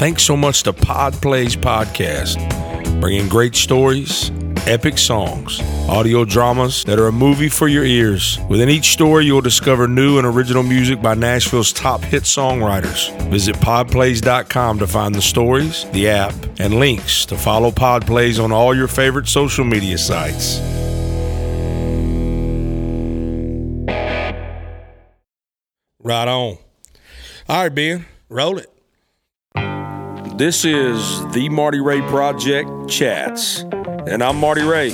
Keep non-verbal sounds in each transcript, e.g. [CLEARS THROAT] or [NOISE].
Thanks so much to Pod Plays Podcast, bringing great stories, epic songs, audio dramas that are a movie for your ears. Within each story, you'll discover new and original music by Nashville's top hit songwriters. Visit podplays.com to find the stories, the app, and links to follow Pod Plays on all your favorite social media sites. Right on. All right, Ben, roll it. This is the Marty Ray Project Chats, and I'm Marty Ray,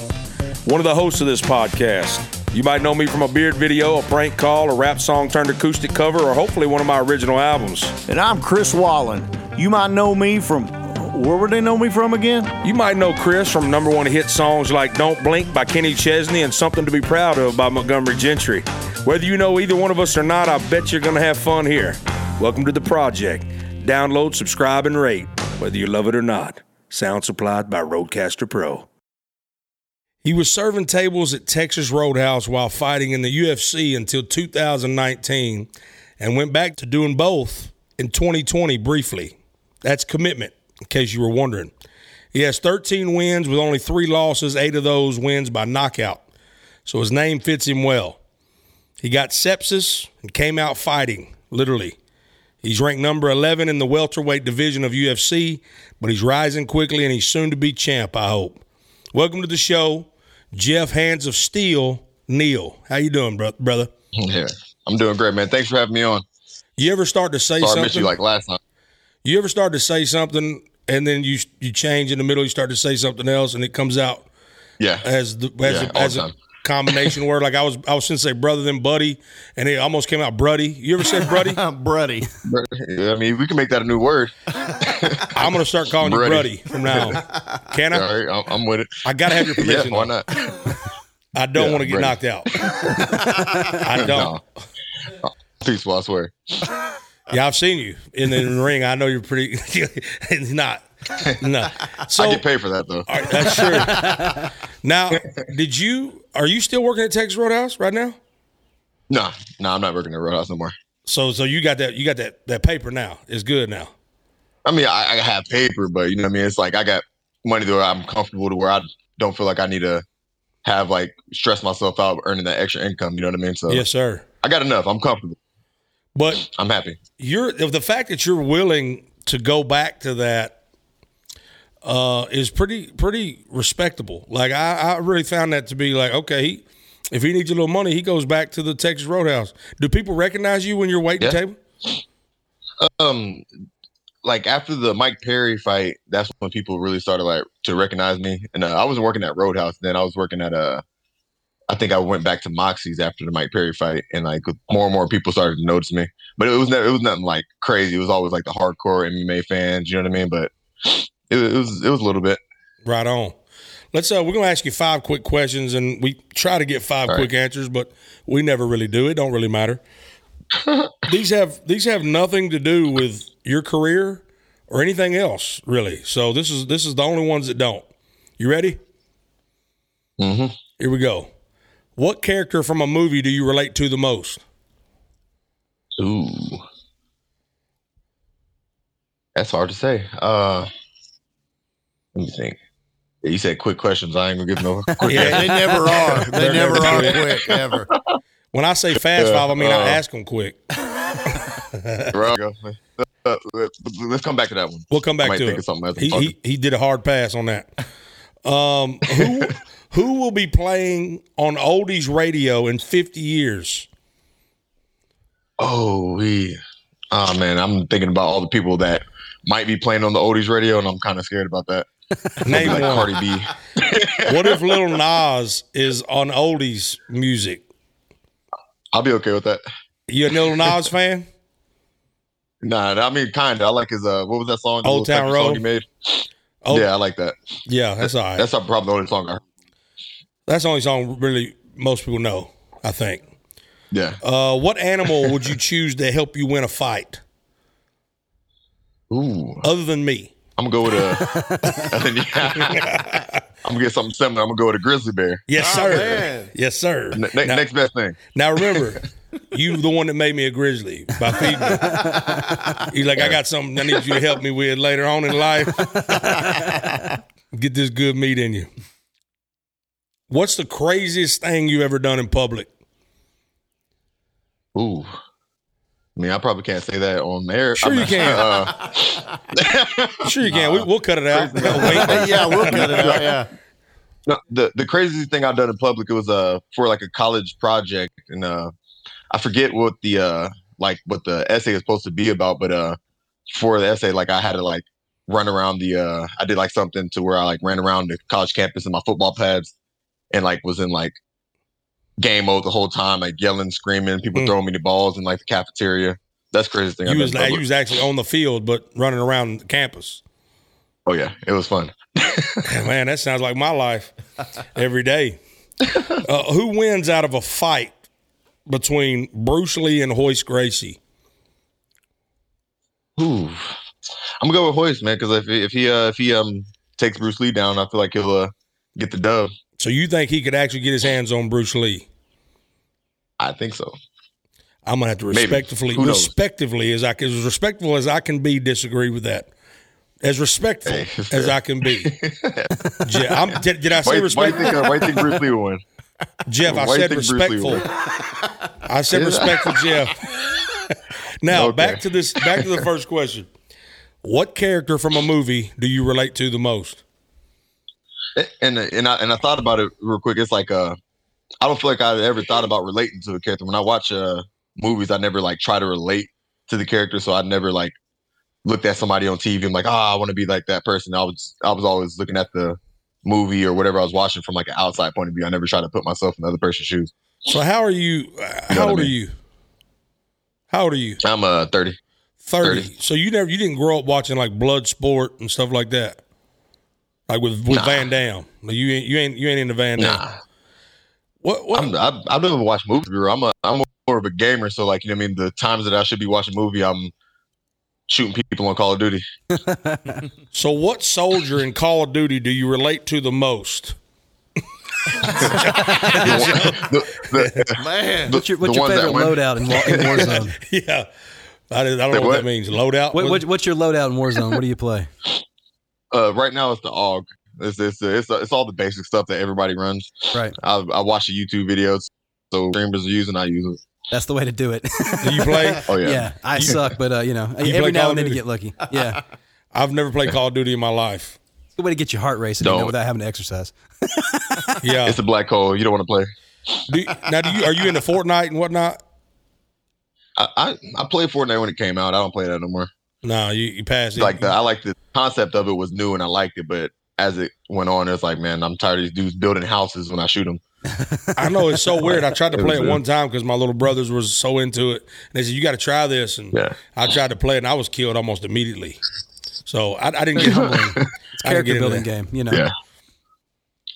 one of the hosts of this podcast. You might know me from a beard video, a prank call, a rap song turned acoustic cover, or hopefully one of my original albums. And I'm Chris Wallin. You might know me from. Where would they know me from again? You might know Chris from number one hit songs like Don't Blink by Kenny Chesney and Something to Be Proud of by Montgomery Gentry. Whether you know either one of us or not, I bet you're going to have fun here. Welcome to the project. Download, subscribe, and rate, whether you love it or not. Sound supplied by RODECaster Pro. He was serving tables at Texas Roadhouse while fighting in the UFC until 2019 and went back to doing both in 2020 briefly. That's commitment, in case you were wondering. He has 13 wins with only three losses, eight of those wins by knockout. So his name fits him well. He got sepsis and came out fighting, literally. He's ranked number 11 in the welterweight division of UFC, but he's rising quickly and he's soon to be champ, I hope. Welcome to the show, Geoff Hands of Steel, Neal. How you doing, bro- brother? Yeah, I'm doing great, man. Thanks for having me on. You ever start to say Sorry I something? missed you like last time. you ever start to say something and then you you change in the middle, you start to say something else and it comes out Yeah, as the as, Yeah, a, as the a time. Combination word. Like I was I was going to say brother than buddy and it almost came out bruddy. You ever said bruddy? [LAUGHS] Bruddy. I mean, we can make that a new word. [LAUGHS] I'm going to start calling you Bruddy. bruddy from now on. Can I? All right, I'm, I'm with it. I got to have your [LAUGHS] Yeah, permission. why not? I don't Yeah, want to get Bruddy. knocked out. I don't. No. Peaceful, I swear. Yeah, I've seen you in the ring. I know you're pretty. It's not. [LAUGHS] No. So I get paid for that though. all right, that's true. Now, did you? Are you still working at Texas Roadhouse right now? No, no, I'm not working at Roadhouse no more. So, so you got that? You got that? That paper now? It's good now. I mean, I, I have paper, but you know what I mean. It's like I got money to where I'm comfortable to where I don't feel like I need to have like stress myself out earning that extra income. You know what I mean? So Yes, sir. I got enough. I'm comfortable. But I'm happy. you're the fact that you're willing to go back to that uh, is pretty pretty respectable. Like I, I really found that to be like okay, he, if he needs a little money, he goes back to the Texas Roadhouse. Do people recognize you when you're waiting Yeah. table? um like after the Mike Perry fight, that's when people really started like to recognize me. And uh, I wasn't working at Roadhouse then. I was working at a. I think I went back to Moxie's after the Mike Perry fight, and like more and more people started to notice me. But it was never, it was nothing like crazy. It was always like the hardcore MMA fans. You know what I mean? But it, it was it was a little bit. Right on. Let's uh we're gonna ask you five quick questions and we try to get five All quick answers, but we never really do. It don't really matter. [LAUGHS] these have these have nothing to do with your career or anything else, really. So this is this is the only ones that don't. You ready? hmm Here we go. What character from a movie do you relate to the most? Ooh, that's hard to say. Uh, let me think. Yeah, you said quick questions. I ain't gonna give no [LAUGHS] quick Yeah. They never are. [LAUGHS] They They're never never are quick. quick ever. [LAUGHS] When I say fast Yeah, five, I mean I uh, ask them quick. Bro. Uh, let's come back to that one. We'll come I back might to think it. of something else. He, he he did a hard pass on that. Um, who who will be playing on oldies radio in fifty years? oh, we. Oh man, I'm thinking about all the people that might be playing on the oldies radio, and I'm kind of scared about that. Name like one. Cardi B. [LAUGHS] What if Lil Nas is on oldies music? I'll be okay with that. You a Lil Nas [LAUGHS] fan? Nah, I mean, kind of. I like his. Uh, what was that song? Old Town Road? He made. Oh yeah, I like that. yeah, that's all right. That's probably the only song I heard. That's the only song really most people know. I think. Yeah. Uh, what animal would you [LAUGHS] choose to help you win a fight, Ooh, other than me? I'm gonna go with a. [LAUGHS] [LAUGHS] Yeah. I'm gonna get something similar. I'm gonna go with a grizzly bear. Yes, Oh, sir. man. Yes, sir. Ne- ne- now, next best thing. now remember, You the one that made me a grizzly by feeding me. He's like, I got something I need you to help me with later on in life. Get this good meat in you. What's the craziest thing you ever done in public? Ooh. I mean, I probably can't say that on air. Sure I'm you not- can. uh, [LAUGHS] Sure you can. We, we'll cut it out. [LAUGHS] Yeah, we'll cut it out. Yeah. no, the the craziest thing I've done in public it was uh for like a college project, and uh I forget what the uh like what the essay is supposed to be about, but uh for the essay, like I had to like run around the uh I did like something to where I like ran around the college campus in my football pads, and like was in like game mode the whole time, like yelling, screaming, people Mm. throwing me the balls in like the cafeteria. That's the craziest thing. You was you was actually on the field, but running around the campus. oh yeah, it was fun. [LAUGHS] Man, that sounds like my life [LAUGHS] every day. Uh, who wins out of a fight between Bruce Lee and Royce Gracie? Ooh. I'm gonna go with Hoist, man, because if if he uh if he um takes Bruce Lee down, I feel like he'll uh, get the dub. So you think he could actually get his hands on Bruce Lee? I think so. I'm gonna have to respectfully, respectively as I can, as respectful as I can be, disagree with that. As respectful Hey, as I can be. [LAUGHS] Did, did I say why respectful? think uh, why think Bruce Lee win? Geoff, I said think Bruce Lee respectful. I said respectful, Geoff. [LAUGHS] now Okay. back to this. Back to the first question. What character from a movie do you relate to the most? And and I and I thought about it real quick. It's like uh, I don't feel like I ever thought about relating to a character. When I watch uh movies, I never like try to relate to the character. So I never like looked at somebody on TV. I'm like, ah, I want to be like that person. I was I was always looking at the movie or whatever I was watching from like an outside point of view. I never tried to put myself in the other person's shoes. So how are you? Uh, know how what I old are you? How old are you? I'm uh 30. 30. 30. So you never you didn't grow up watching like Bloodsport and stuff like that. Like with, with Nah. Van Damme. No, you ain't you ain't you ain't into Van Damme. Nah. What what I'm, I've, I've never watched movies. bro. I'm a I'm more of a gamer, so like you know, what I mean, the times that I should be watching a movie, I'm shooting people on Call of Duty. [LAUGHS] so what soldier in Call of Duty do you relate to the most? the, the, Man. the, What's your, what's the your favorite loadout in, in Warzone? [LAUGHS] yeah. I, don't- I don't Say know what, what? that means. Loadout? what, what, what's your loadout in Warzone? What do you play? Uh, right now, it's the AUG. It's it's it's, it's all the basic stuff that everybody runs. Right. I, I watch the YouTube videos, so streamers are using. I use it. That's the way to do it. do you play? [LAUGHS] Oh yeah. yeah, I suck, but uh, you know, play every now Call and then you get lucky. Yeah, [LAUGHS] I've never played Call of Duty in my life. it's a way to get your heart racing you know, without having to exercise. [LAUGHS] Yeah. it's a black hole. You don't want to play. Do you- now, do you are you into Fortnite and whatnot? I, I I played Fortnite when it came out. I don't play that no more. No, you, you passed it. Like the I like the concept of it was new and I liked it, but as it went on, it's like, man, I'm tired of these dudes building houses when I shoot them. I know it's so [LAUGHS] weird. I tried to It play was it a- one time because my little brothers was so into it. And they said, "You got to try this." And Yeah. I tried to play it, and I was killed almost immediately. So I, I didn't get [LAUGHS] It's I character building game, you know. Yeah.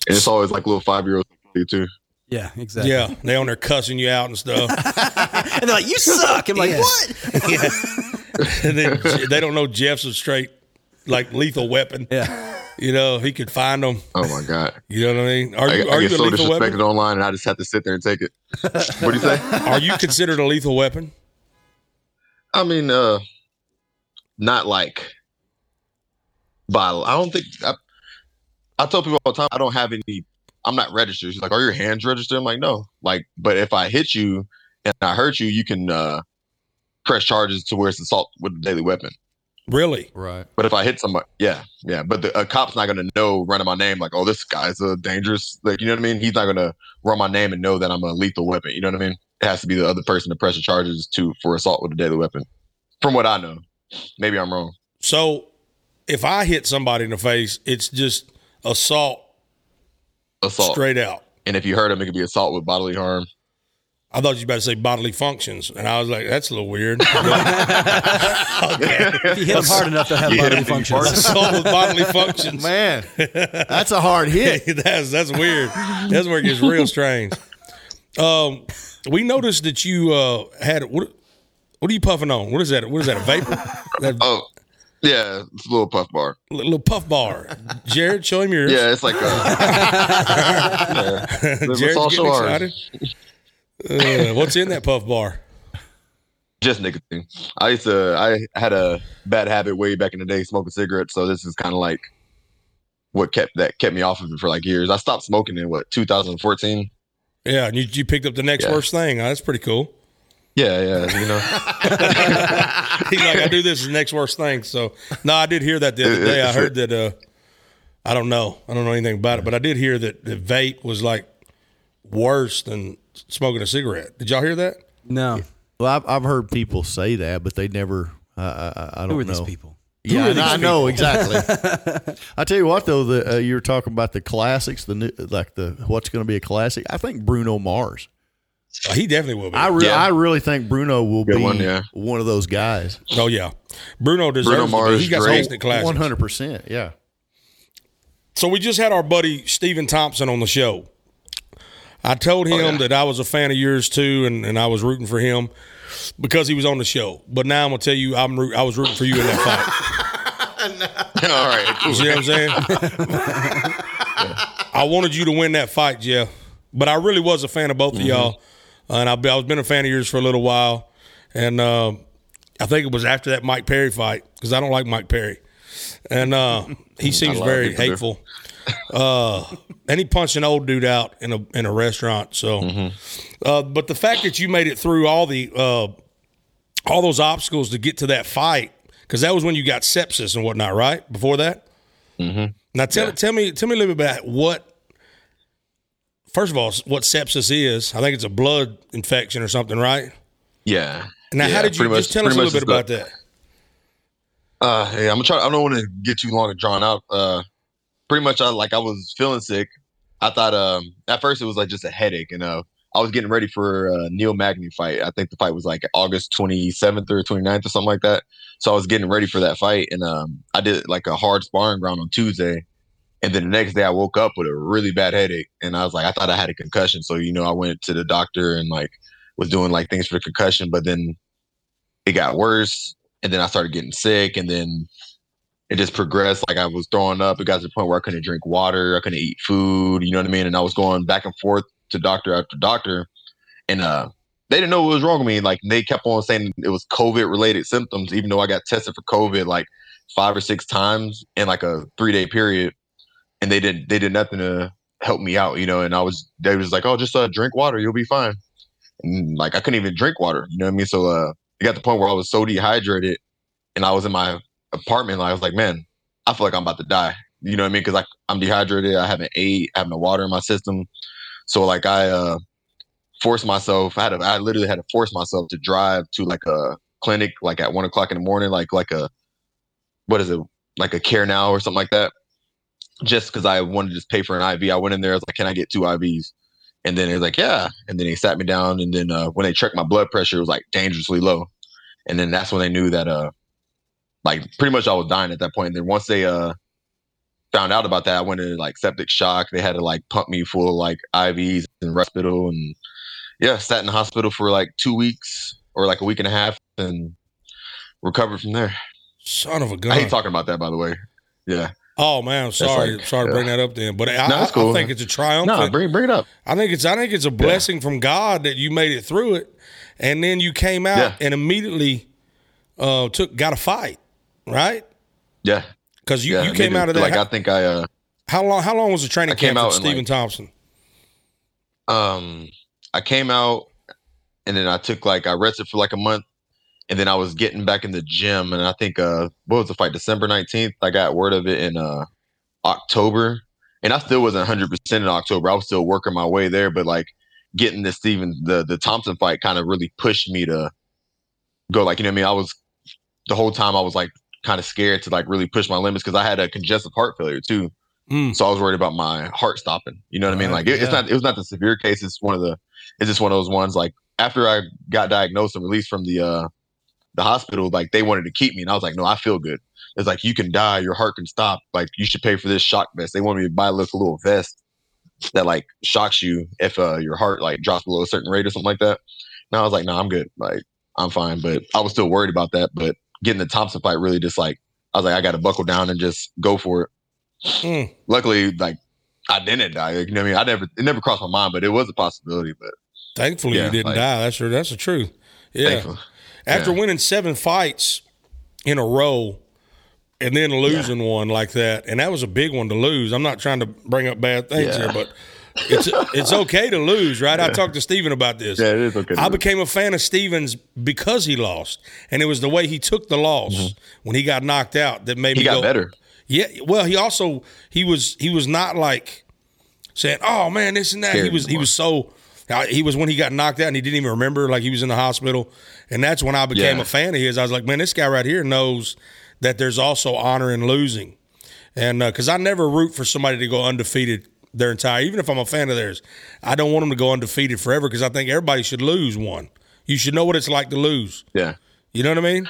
And it's always like little five year olds too. Yeah, exactly. Yeah, they on there cussing you out and stuff. [LAUGHS] and they're like, "You suck." I'm like, Yeah. "What?" [LAUGHS] and then they don't know Geoff's a straight like lethal weapon. Yeah, You know, he could find them. Oh my god. You know what I mean? Are you I are you get a so lethal disrespected weapon? online and I just have to sit there and take it. [LAUGHS] what do you say? Are you considered a lethal weapon? I mean, uh not like by I don't think I, I tell people all the time I don't have any I'm not registered. She's like, Are your hands registered? I'm like, no. Like, but if I hit you and I hurt you, you can uh press charges to where it's assault with a deadly weapon. Really? Right. But if I hit somebody, yeah, yeah. But the, a cop's not gonna know running my name like, oh, this guy's a dangerous. Like, you know what I mean? He's not gonna run my name and know that I'm a lethal weapon. You know what I mean? It has to be the other person to press the charges to for assault with a deadly weapon. From what I know, maybe I'm wrong. So if I hit somebody in the face, it's just assault Assault, straight out. and if you hurt him, it could be assault with bodily harm. I thought you were about to say bodily functions, and I was like, "That's a little weird." [LAUGHS] okay, if you hit them hard enough, they'll have You hit bodily 'em, then functions. [LAUGHS] assault with bodily functions. Man, [LAUGHS] that's a hard hit. that's that's weird. That's where it gets real strange. Um, we noticed that you uh had what? What are you puffing on? What is that? What is that? A vapor? that Oh, yeah, it's a little puff bar. little puff bar. Jared, show him yours. Yeah, it's like a. yeah. Jared's It's all getting show ours. excited. Uh, what's in that puff bar? Just nicotine. I used to. I had a bad habit way back in the day, smoking cigarettes. So this is kind of like what kept that kept me off of it for like years. I stopped smoking in what 2014. Yeah, and you, you picked up the next Yeah. worst thing. Oh, that's pretty cool. Yeah, yeah, you know. [LAUGHS] He's like, I do this is the next worst thing. So no, I did hear that the other day. I heard that. Uh, I don't know. I don't know anything about it, but I did hear that the vape was like worse than smoking a cigarette. Did y'all hear that? No. Well, I've, I've heard people say that, but they never. I I, I don't Who are know. these people? Yeah, I know- I know exactly. [LAUGHS] I tell you what, though, the, uh, you were talking about the classics, the new, like the what's going to be a classic. I think Bruno Mars. Oh, he definitely will be. I re- Yeah. I really think Bruno will Good be one, yeah. one of those guys. oh yeah, Bruno deserves Bruno. Mars, He got some Drake. instant classics. One hundred percent. Yeah. So we just had our buddy Stephen Thompson on the show. I told him yeah. that I was a fan of yours too, and, and I was rooting for him because he was on the show. But now I'm gonna tell you, I'm root, I was rooting for you in that fight. [LAUGHS] [LAUGHS] All right. You see what I'm saying? I wanted you to win that fight, Geoff. But I really was a fan of both of y'all, and I've been, I've been a fan of yours for a little while. And uh, I think it was after that Mike Perry fight because I don't like Mike Perry, and uh, he seems very hateful. do. Uh, and he punched an old dude out in a in a restaurant. So, uh, but the fact that you made it through all the uh, all those obstacles to get to that fight, because that was when you got sepsis and whatnot, right? Before that. Mm-hmm. Now tell tell me tell me a little bit about what. First of all, what sepsis is? I think it's a blood infection or something, right? Yeah. Now, how did you pretty just tell us a little bit much about that? Uh, yeah, I'm gonna try. I don't want to get too long and drawn out. Uh, pretty much, I like I was feeling sick. I thought um at first it was like just a headache, and uh, I was getting ready for a Neil Magny fight. I think the fight was like August 27th or 29th or something like that. So I was getting ready for that fight, and um, I did like a hard sparring round on Tuesday, and then the next day I woke up with a really bad headache, and I was like, I thought I had a concussion. So you know, I went to the doctor and like was doing like things for the concussion, but then it got worse and then I started getting sick, and then it just progressed. Like I was throwing up. It got to the point where I couldn't drink water, I couldn't eat food. You know what I mean? And I was going back and forth to doctor after doctor, and uh, they didn't know what was wrong with me. Like they kept on saying it was COVID related symptoms, even though I got tested for COVID like five or six times in like a three day period, and they didn't they did nothing to help me out. You know, and I was they was like, oh, just uh, drink water, you'll be fine. And like I couldn't even drink water. You know what I mean? So uh, it got to the point where I was so dehydrated and I was in my apartment. like I was like, man, I feel like I'm about to die. You know what I mean? Because like I'm dehydrated. I haven't ate. I have no water in my system. So like I uh, forced myself. I had to, I literally had to force myself to drive to like a clinic like at one o'clock in the morning, like like a what is it like a care now or something like that. Just because I wanted to just pay for an IV, I went in there. I was like, "Can I get two IVs?" And then it's like, "Yeah." And then they sat me down, and then uh, when they checked my blood pressure, it was like dangerously low. And then that's when they knew that uh, like pretty much I was dying at that point. And then once they uh found out about that, I went into like septic shock. They had to like pump me full of like IVs and hospital and yeah, sat in the hospital for like two weeks or like a week and a half and recovered from there. Son of a gun! I hate talking about that by the way. Yeah. Oh man, I'm sorry. like- sorry to yeah. bring that up then, but I, No, cool. I think it's a triumph. No, bring bring it up. I think it's I think it's a blessing from God that you made it through it, and then you came out Yeah. and immediately uh, took got a fight, right? Yeah. Because you, yeah. you came out of that. Like how, I think I uh how long? How long was the training I came camp out in, Stephen like- Thompson? um I came out and then I took like I rested for like a month and then I was getting back in the gym and I think uh what was the fight December 19th I got word of it in uh October and I still wasn't 100% in October I was still working my way there but like getting the Stephen the the Thompson fight kind of really pushed me to go like you know what I mean I was the whole time I was like kind of scared to like really push my limits because I had a congestive heart failure too Mm. so I was worried about my heart stopping. You know what I mean? Like it, it's not it was not the severe case. It's one of the it's just one of those ones like after I got diagnosed and released from the uh the hospital, like they wanted to keep me. And I was like, no, I feel good. It's like you can die, your heart can stop. Like you should pay for this shock vest. They wanted me to buy like a little vest that like shocks you if uh your heart like drops below a certain rate or something like that. And I was like, no, I'm good. Like I'm fine. But I was still worried about that. But getting the Thompson fight really just like I was like, I gotta buckle down and just go for it Mm. luckily, like I didn't die. Like, you know what I mean? I never it never crossed my mind, but it was a possibility. But Thankfully, Yeah, you didn't like- die. That's. That's the truth. Yeah. Thankfully. After Yeah. winning seven fights in a row and then losing one like that, and that was a big one to lose. I'm not trying to bring up bad things Yeah. here, but it's it's okay to lose, right? I talked to Stephen about this. Yeah, it is okay I became a fan of Stephens because he lost, and it was the way he took the loss when he got knocked out that made Mm-hmm. He me got go, better. Yeah, well, he also he was he was not like saying, "Oh man, this and that." Scared he was he was so uh, he was when he got knocked out and he didn't even remember like he was in the hospital, and that's when I became Yeah. a fan of his. I was like, "Man, this guy right here knows that there's also honor in losing," and because I never root for somebody to go undefeated their entire, even if I'm a fan of theirs, I don't want them to go undefeated forever because I think everybody should lose one. You should know what it's like to lose. Yeah, You know what I mean?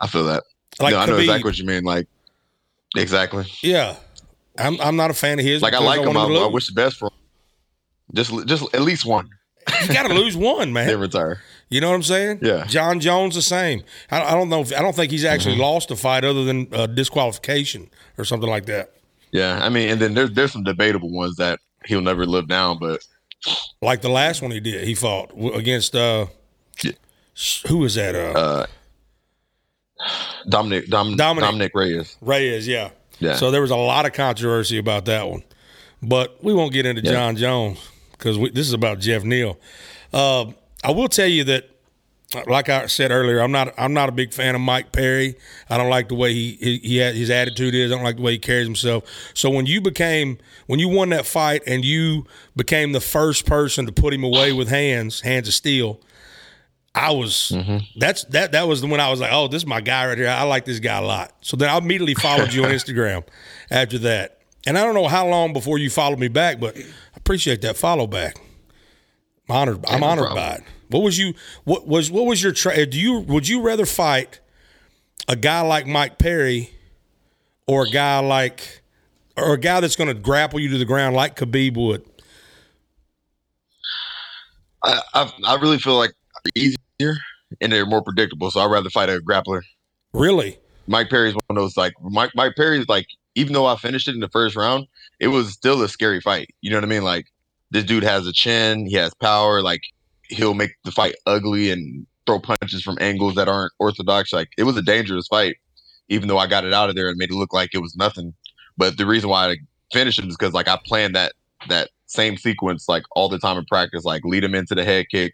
I feel that. Like no, I know Khabib. exactly what you mean. Like, exactly. Yeah. I'm, I'm not a fan of his. Like I like him. I, him to I wish the best for him. Just, just at least one. you got to lose [LAUGHS] one, man. Then retire. You know what I'm saying? Yeah. Jon Jones the same. I, I don't know. If, I don't think he's actually Mm-hmm. lost a fight other than uh, disqualification or something like that. Yeah, I mean, and then there's there's some debatable ones that he'll never live down, but Like the last one he did, he fought against uh, Yeah. who was that? Uh, uh, Dominick, Dom, Dominick. Dominick Reyes. Reyes, yeah. Yeah. So there was a lot of controversy about that one, but we won't get into Yeah. Jon Jones because this is about Geoff Neal. Uh, I will tell you that, like I said earlier, I'm not I'm not a big fan of Mike Perry. I don't like the way he he, he had, his attitude is. I don't like the way he carries himself. So when you became when you won that fight and you became the first person to put him away with hands hands of steel. I was mm-hmm. that's that that was the when I was like, oh, this is my guy right here. I like this guy a lot. So then I immediately followed you on [LAUGHS] Instagram after that. And I don't know how long before you followed me back, but I appreciate that follow back. I'm honored. I'm no honored problem. by it. What was you? What was what was your? Tra- do you would you rather fight a guy like Mike Perry or a guy like or a guy that's going to grapple you to the ground like Khabib would? I, I I really feel like easier and they're more predictable. So I'd rather fight a grappler. Really? Mike Perry's one of those like Mike Mike Perry's like even though I finished it in the first round, it was still a scary fight. You know what I mean? Like this dude has a chin, he has power, like he'll make the fight ugly and throw punches from angles that aren't orthodox. Like it was a dangerous fight, even though I got it out of there and made it look like it was nothing. But the reason why I finished him is because like I planned that that same sequence like all the time in practice, like lead him into the head kick,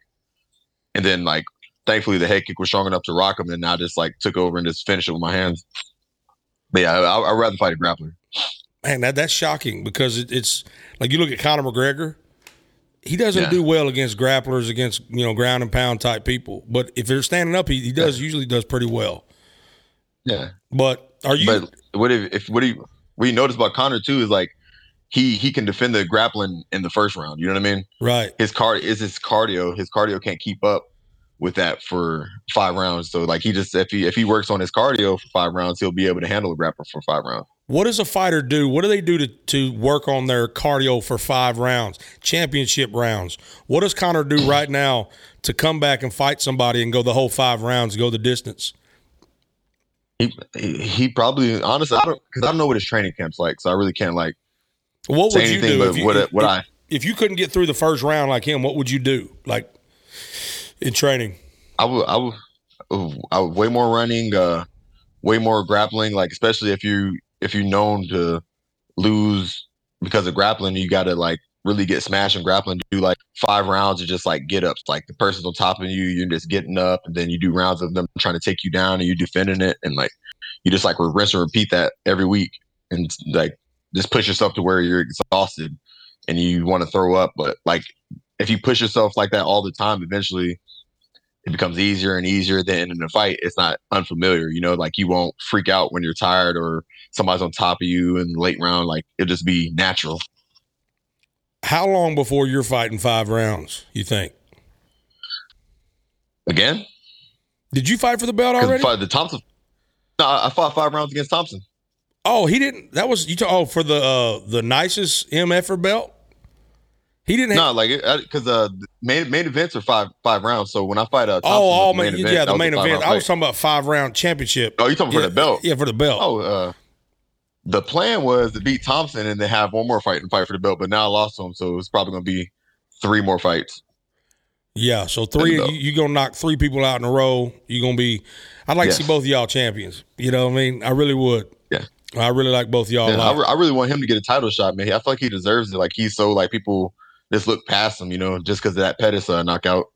and then like thankfully the head kick was strong enough to rock him, and I just like took over and just finished it with my hands. But yeah, I, I'd rather fight a grappler. Man, that that's shocking because it, it's like you look at Conor McGregor. He doesn't Yeah. do well against grapplers, against you know ground and pound type people. But if they're standing up, he, he does usually does pretty well. Yeah, But are you? but what if, if what do you what you notice about Conor too is like he he can defend the grappling in the first round. You know what I mean? right. His card is his cardio. His cardio can't keep up with that for five rounds. So like he just if he if he works on his cardio for five rounds, he'll be able to handle a grappler for five rounds. What does a fighter do? What do they do to, to work on their cardio for five rounds, championship rounds? What does Conor do right now to come back and fight somebody and go the whole five rounds, go the distance? He he, probably honestly I don't because I don't know what his training camp's like, so I really can't like What say would you anything. do if you, what if, what I if you couldn't get through the first round like him? What would you do, like in training? I would, I would, I would way more running, uh, way more grappling. Like especially if you if you're known to lose because of grappling, you got to like really get smashed and grappling. Do like five rounds of just like get ups. Like the person's on top of you, you're just getting up, and then you do rounds of them trying to take you down, and you're defending it, and like you just like rinse and repeat that every week, and like just push yourself to where you're exhausted and you want to throw up. But like if you push yourself like that all the time, eventually it becomes easier and easier. Then in a fight, it's not unfamiliar. You know, like you won't freak out when you're tired or somebody's on top of you in the late round. Like it'll just be natural. How long before you're fighting five rounds? You think? Again, Did you fight for the belt already? the Thompson. No, I fought five rounds against Thompson. Oh, he didn't. That was you. Talk, oh, for the uh, the nicest MF belt. He didn't. No, Have, like because uh, the main main events are five five rounds. So when I fight uh, Thompson, oh, all main, main event, yeah, the main event. I was talking about five round championship. Oh, you talking yeah, for the belt? Yeah, for the belt. Oh, uh, the plan was to beat Thompson and then have one more fight and fight for the belt, but now I lost to him, so it's probably going to be three more fights. Yeah, so three uh, you, you gonna knock three people out in a row. You're gonna be. I'd like to see both of y'all champions. You know what I mean? I really would. Yeah. I really like both of y'all. Yeah, a I, re- I really want him to get a title shot, man. I feel like he deserves it. Like he's so like people just look past him, you know, just because of that Pettis uh, knockout.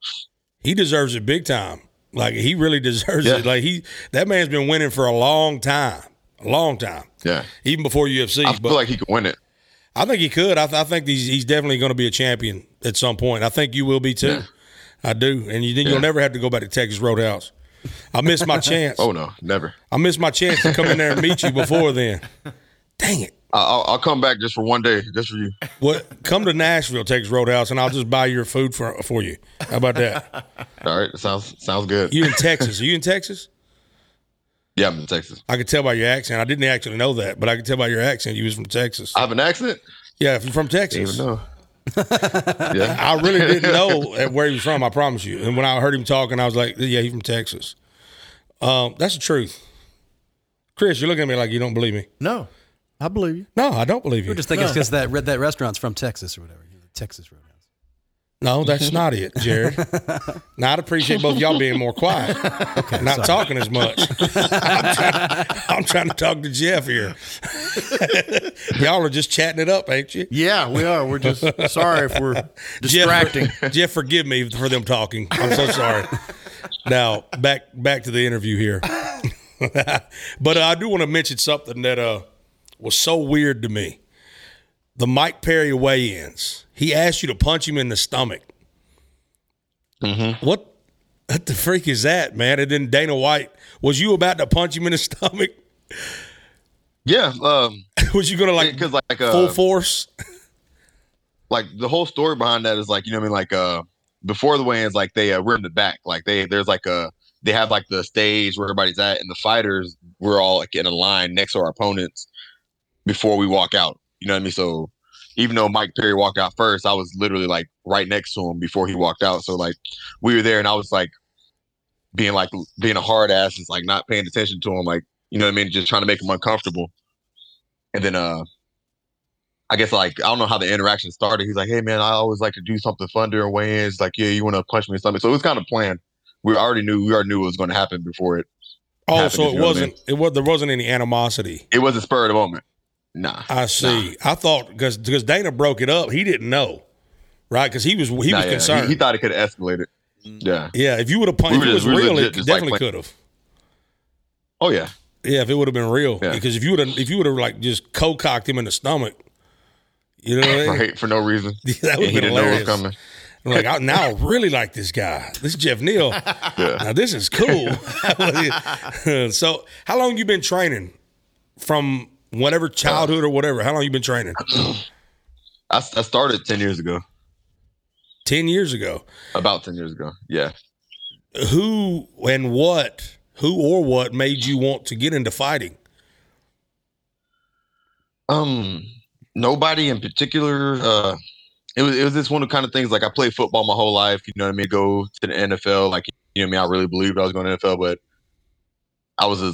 he deserves it big time. Like he really deserves Yeah. it. Like he that man's been winning for a long time, a long time, Yeah, even before UFC. I but feel like he could win it. I think he could. I, th- I think he's he's definitely going to be a champion at some point. I think you will be too. Yeah. I do, and you, then you'll never have to go back to Texas Roadhouse. I missed my [LAUGHS] chance. Oh no, never. I missed my chance to come in there and meet you before then. [LAUGHS] Dang it! I- I'll, I'll come back just for one day, just for you. [LAUGHS] What? Come to Nashville, Texas Roadhouse, and I'll just buy your food for for you. How about that? [LAUGHS] All right, sounds sounds good. You in Texas? Are you in Texas? Yeah, I'm in Texas. I could tell by your accent. I didn't actually know that, but I could tell by your accent you was from Texas. I have an accent. Yeah, if you're from Didn't Texas. even know. [LAUGHS] yeah, I really didn't know where he was from. I promise you. And when I heard him talking, I was like, "Yeah, he's from Texas." Um, that's the truth. Chris, you're looking at me like you don't believe me. No, I believe you. No, I don't believe you. We're just thinking it's because that that restaurant's from Texas or whatever. Texas Roadhouse. No, that's [LAUGHS] not it, Jared. [LAUGHS] now, I'd appreciate both y'all being more quiet, not talking as much. [LAUGHS] I'm, trying, I'm trying to talk to Geoff here. y'all are just chatting it up, ain't you? Yeah, we are. We're just sorry if we're distracting. Geoff, Geoff, forgive me for them talking. I'm so sorry. now, back back to the interview here. but uh, I do want to mention something that uh, was so weird to me. The Mike Perry weigh-ins. He asked you to punch him in the stomach. Mm-hmm. What, what [LAUGHS] the freak is that, man? And then Dana White, was you about to punch him in the [LAUGHS] stomach? yeah. Um, [LAUGHS] Was you going to like because like uh, full force? like the whole story behind that is like you know what I mean like uh before the weigh-ins like they uh, rimmed it back like they there's like a they have like the stage where everybody's at and the fighters we're all like in a line next to our opponents before we walk out you know what I mean so even though Mike Perry walked out first I was literally like right next to him before he walked out so like we were there and I was like being like being a hard ass is like not paying attention to him like you know what I mean just trying to make him uncomfortable and then uh I guess like I don't know how the interaction started. He's like, "Hey man, I always like to do something fun during weigh-ins. Like, yeah, you want to punch me or something." So it was kind of planned. We already knew we already knew it was going to happen before it. Oh, happened, so it what I wasn't. It was there wasn't any animosity. It was a spur of the moment. Nah, I see. I thought because because Dana broke it up, he didn't know, right? Because he was he Nah, was yeah. concerned. He, he thought it could have escalated. Yeah. yeah, if you would have punched, We it was we real, legit it just like definitely could have. Oh yeah. Yeah, if it would have been real, Yeah. because if you would have if you would have like just co cocked him in the stomach, you know what I [LAUGHS] mean? Right for no reason. [LAUGHS] that would have been didn't know it was hilarious. coming. I'm like, I, now I really like this guy. This is Geoff Neal. [LAUGHS] Yeah. Now this is cool. so, how long you been training? From whatever childhood or whatever. How long you been training? [CLEARS THROAT] I, I started ten years ago. Ten years ago. About ten years ago. Yeah. who and what who or what made you want to get into fighting Um, nobody in particular. Uh, it was it was just one of the kind of things like I played football my whole life. You know what I mean? Go to the NFL. Like you know what I mean? I really believed I was going to NFL, but I was a,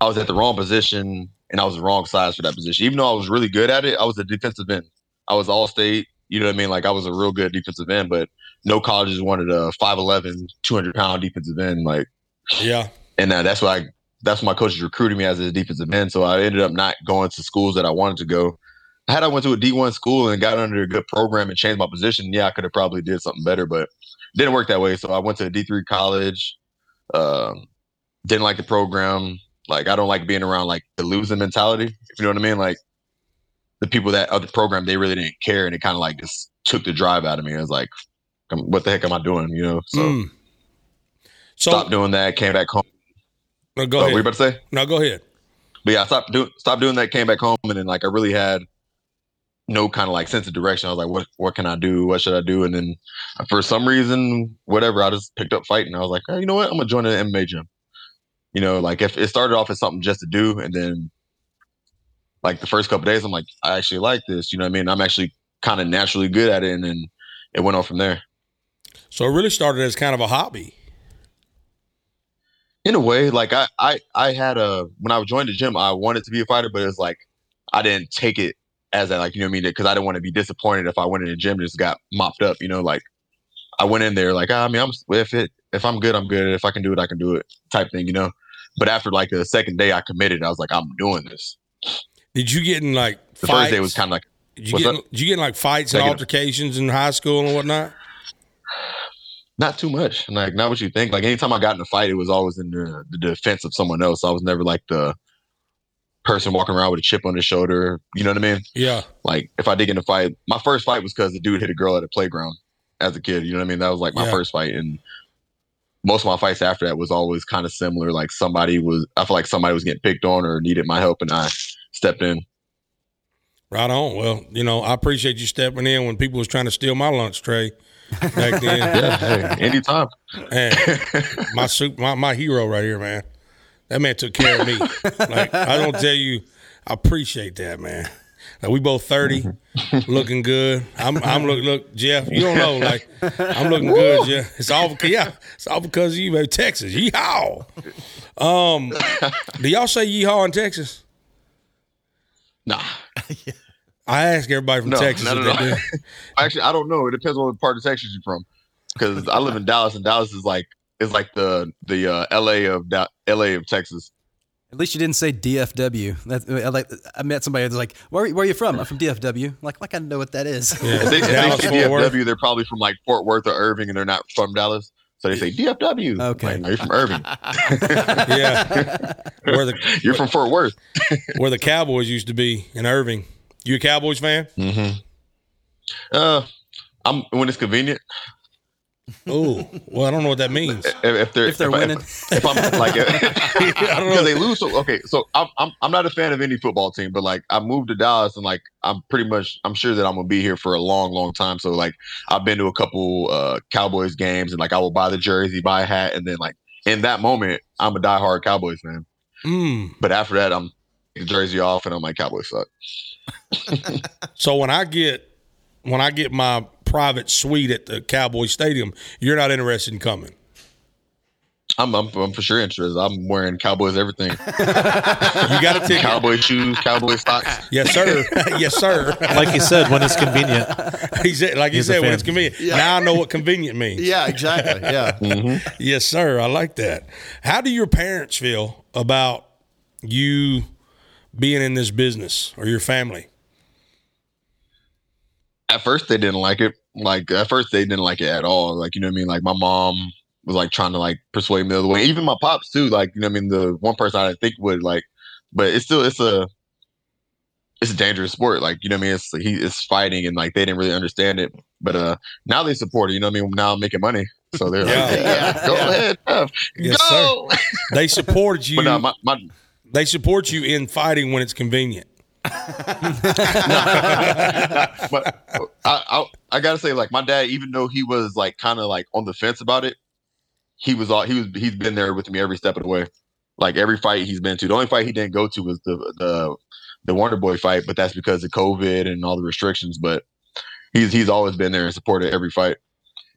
I was at the wrong position and I was the wrong size for that position. Even though I was really good at it, I was a defensive end. I was all state. You know what I mean? Like I was a real good defensive end, but no colleges wanted a 5'11", 200 pound defensive end. Like yeah and uh, that's why I, that's why my coaches recruited me as a defensive end. So I ended up not going to schools that I wanted to go. Had I went to a D one school and got under a good program and changed my position, yeah, I could have probably did something better, but didn't work that way. So I went to a D three college. Um, didn't like the program. Like I don't like being around like the losing mentality. If you know what I mean, like the people that of the program they really didn't care, and it kind of like just took the drive out of me. I was like, "Um, what the heck am I doing? You know. So Mm. so stopped doing that. Came back home. no, go oh, what were you about to say? no go ahead but yeah, I stopped doing stopped doing that. Came back home, and then like I really had no kind of like sense of direction. I was like, what what can I do? What should I do? And then for some reason, whatever, I just picked up fighting. I was like, oh, you know what? I'm gonna join an MMA gym. You know, like if it started off as something just to do, and then like the first couple days, I'm like, I actually like this. You know what I mean? I'm actually kind of naturally good at it, and then it went on from there. so it really started as kind of a hobby in a way like I, I i had a when i joined the gym i wanted to be a fighter but it's like i didn't take it as that like you know what i mean because i didn't want to be disappointed if i went in the gym and just got mopped up you know like I went in there like, ah, I mean, I'm if it if I'm good, I'm good. If I can do it, I can do it, type thing, you know. But after like the second day, I committed. I was like, I'm doing this. Did you get in like The fights? first day was kind of like, Did you get did you get in like fights and altercations in high school and whatnot? not too much. Like not what you think. Like anytime I got in a fight, it was always in the, the defense of someone else. I was never like the person walking around with a chip on his shoulder. You know what I mean? Yeah. Like if I did get in a fight, my first fight was because the dude hit a girl at a playground as a kid. You know what I mean? That was like my Yeah. first fight, and most of my fights after that was always kind of similar. Like somebody was, I feel like somebody was getting picked on or needed my help, and I stepped in. Right on. Well, you know, I appreciate you stepping in when people was trying to steal my lunch tray back [LAUGHS] then. Yeah, hey, anytime. Man, [LAUGHS] my soup, my, my hero right here, man. That man took care of me. [LAUGHS] Like I don't tell you, I appreciate that, man. Like, we both thirty, looking good. I'm I'm look look Geoff. You don't know, like I'm looking good, Geoff. It's all because yeah, it's all because of you, man. Texas, yeehaw. Um, do y'all say yeehaw in Texas? Nah, [LAUGHS] I ask everybody from No, Texas no, no, no. actually, I don't know. It depends on what part of Texas you're from. Because I live in Dallas, and Dallas is like is like the the uh, L.A. of da- L.A. of Texas. At least you didn't say DFW. That, I like. I met somebody that's like, "Where, where are you from?" I'm from DFW. Like, like I know what that is. Yeah, If they, if Dallas, they say Fort Worth. DFW, they're probably from like Fort Worth or Irving, and they're not from Dallas. So they say [LAUGHS] DFW. Okay. Like, no, you're from Irving. [LAUGHS] [LAUGHS] Yeah, where the You're from Fort Worth. where the Cowboys used to be in Irving. You a Cowboys fan? Mm-hmm. Uh, I'm when it's convenient. Oh, well, I don't know what that means. If, if they're If they're I- winning. if, I'm like [LAUGHS] [LAUGHS] I don't know. because they lose. So okay, so I'm, I'm I'm not a fan of any football team, but like I moved to Dallas and like I'm pretty much I'm sure that I'm gonna be here for a long, long time. So like I've been to a couple uh Cowboys games and like I will buy the jersey, buy a hat, and then like in that moment I'm a diehard Cowboys fan. Mm. But after that, I'm the jersey off and I'm like Cowboys suck. [LAUGHS] So when I get when I get my private suite at the Cowboy Stadium, you're not interested in coming. I'm, I'm I'm for sure interested. I'm wearing Cowboys everything. [LAUGHS] You got a ticket? Cowboy shoes, Cowboy socks. Yes, sir. [LAUGHS] yes, sir. Like you said, when it's convenient. he said, like you He's a said, when it's convenient. Now I know what convenient means. [LAUGHS] Yeah, exactly. Yeah. Mm-hmm. Yes, sir. I like that. How do your parents feel about you being in this business or your family? At first they didn't like it. Like at first they didn't like it at all. Like you know what I mean. Like my mom was like trying to like persuade me the other way. Even my pops too. Like you know what I mean. The one person I think would like, but it's still it's a it's a dangerous sport. Like you know what I mean. It's he is fighting and like they didn't really understand it. But uh now they support it. You know what I mean. Now I'm making money, so they're Yeah. like, yeah, go Yeah. ahead, Yes, go. They support you. [LAUGHS] but no, my, my they support you in fighting when it's convenient. [LAUGHS] but I, I I gotta say, like my dad, even though he was like kind of like on the fence about it, he was all he was he's been there with me every step of the way. Like every fight he's been to. The only fight he didn't go to was the the the Wonder Boy fight, but that's because of COVID and all the restrictions. But he's he's always been there and supported every fight.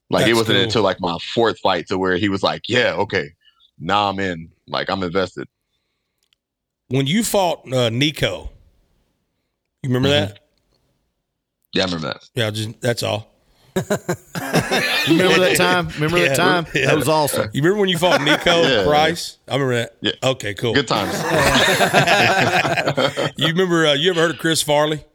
Like it wasn't cool. until like my fourth fight to where he was like, "Yeah, okay, now I'm in. Like I'm invested." When you fought uh, Niko, you remember Mhm. that? Yeah, I remember that. Yeah, just that's all. You [LAUGHS] remember that time? Remember Yeah. that time? Yeah. That was awesome. You remember when you fought Niko [LAUGHS] Yeah. Price? I remember that. Yeah. Okay, cool. Good times. [LAUGHS] You remember? Uh, you ever heard of Chris Farley?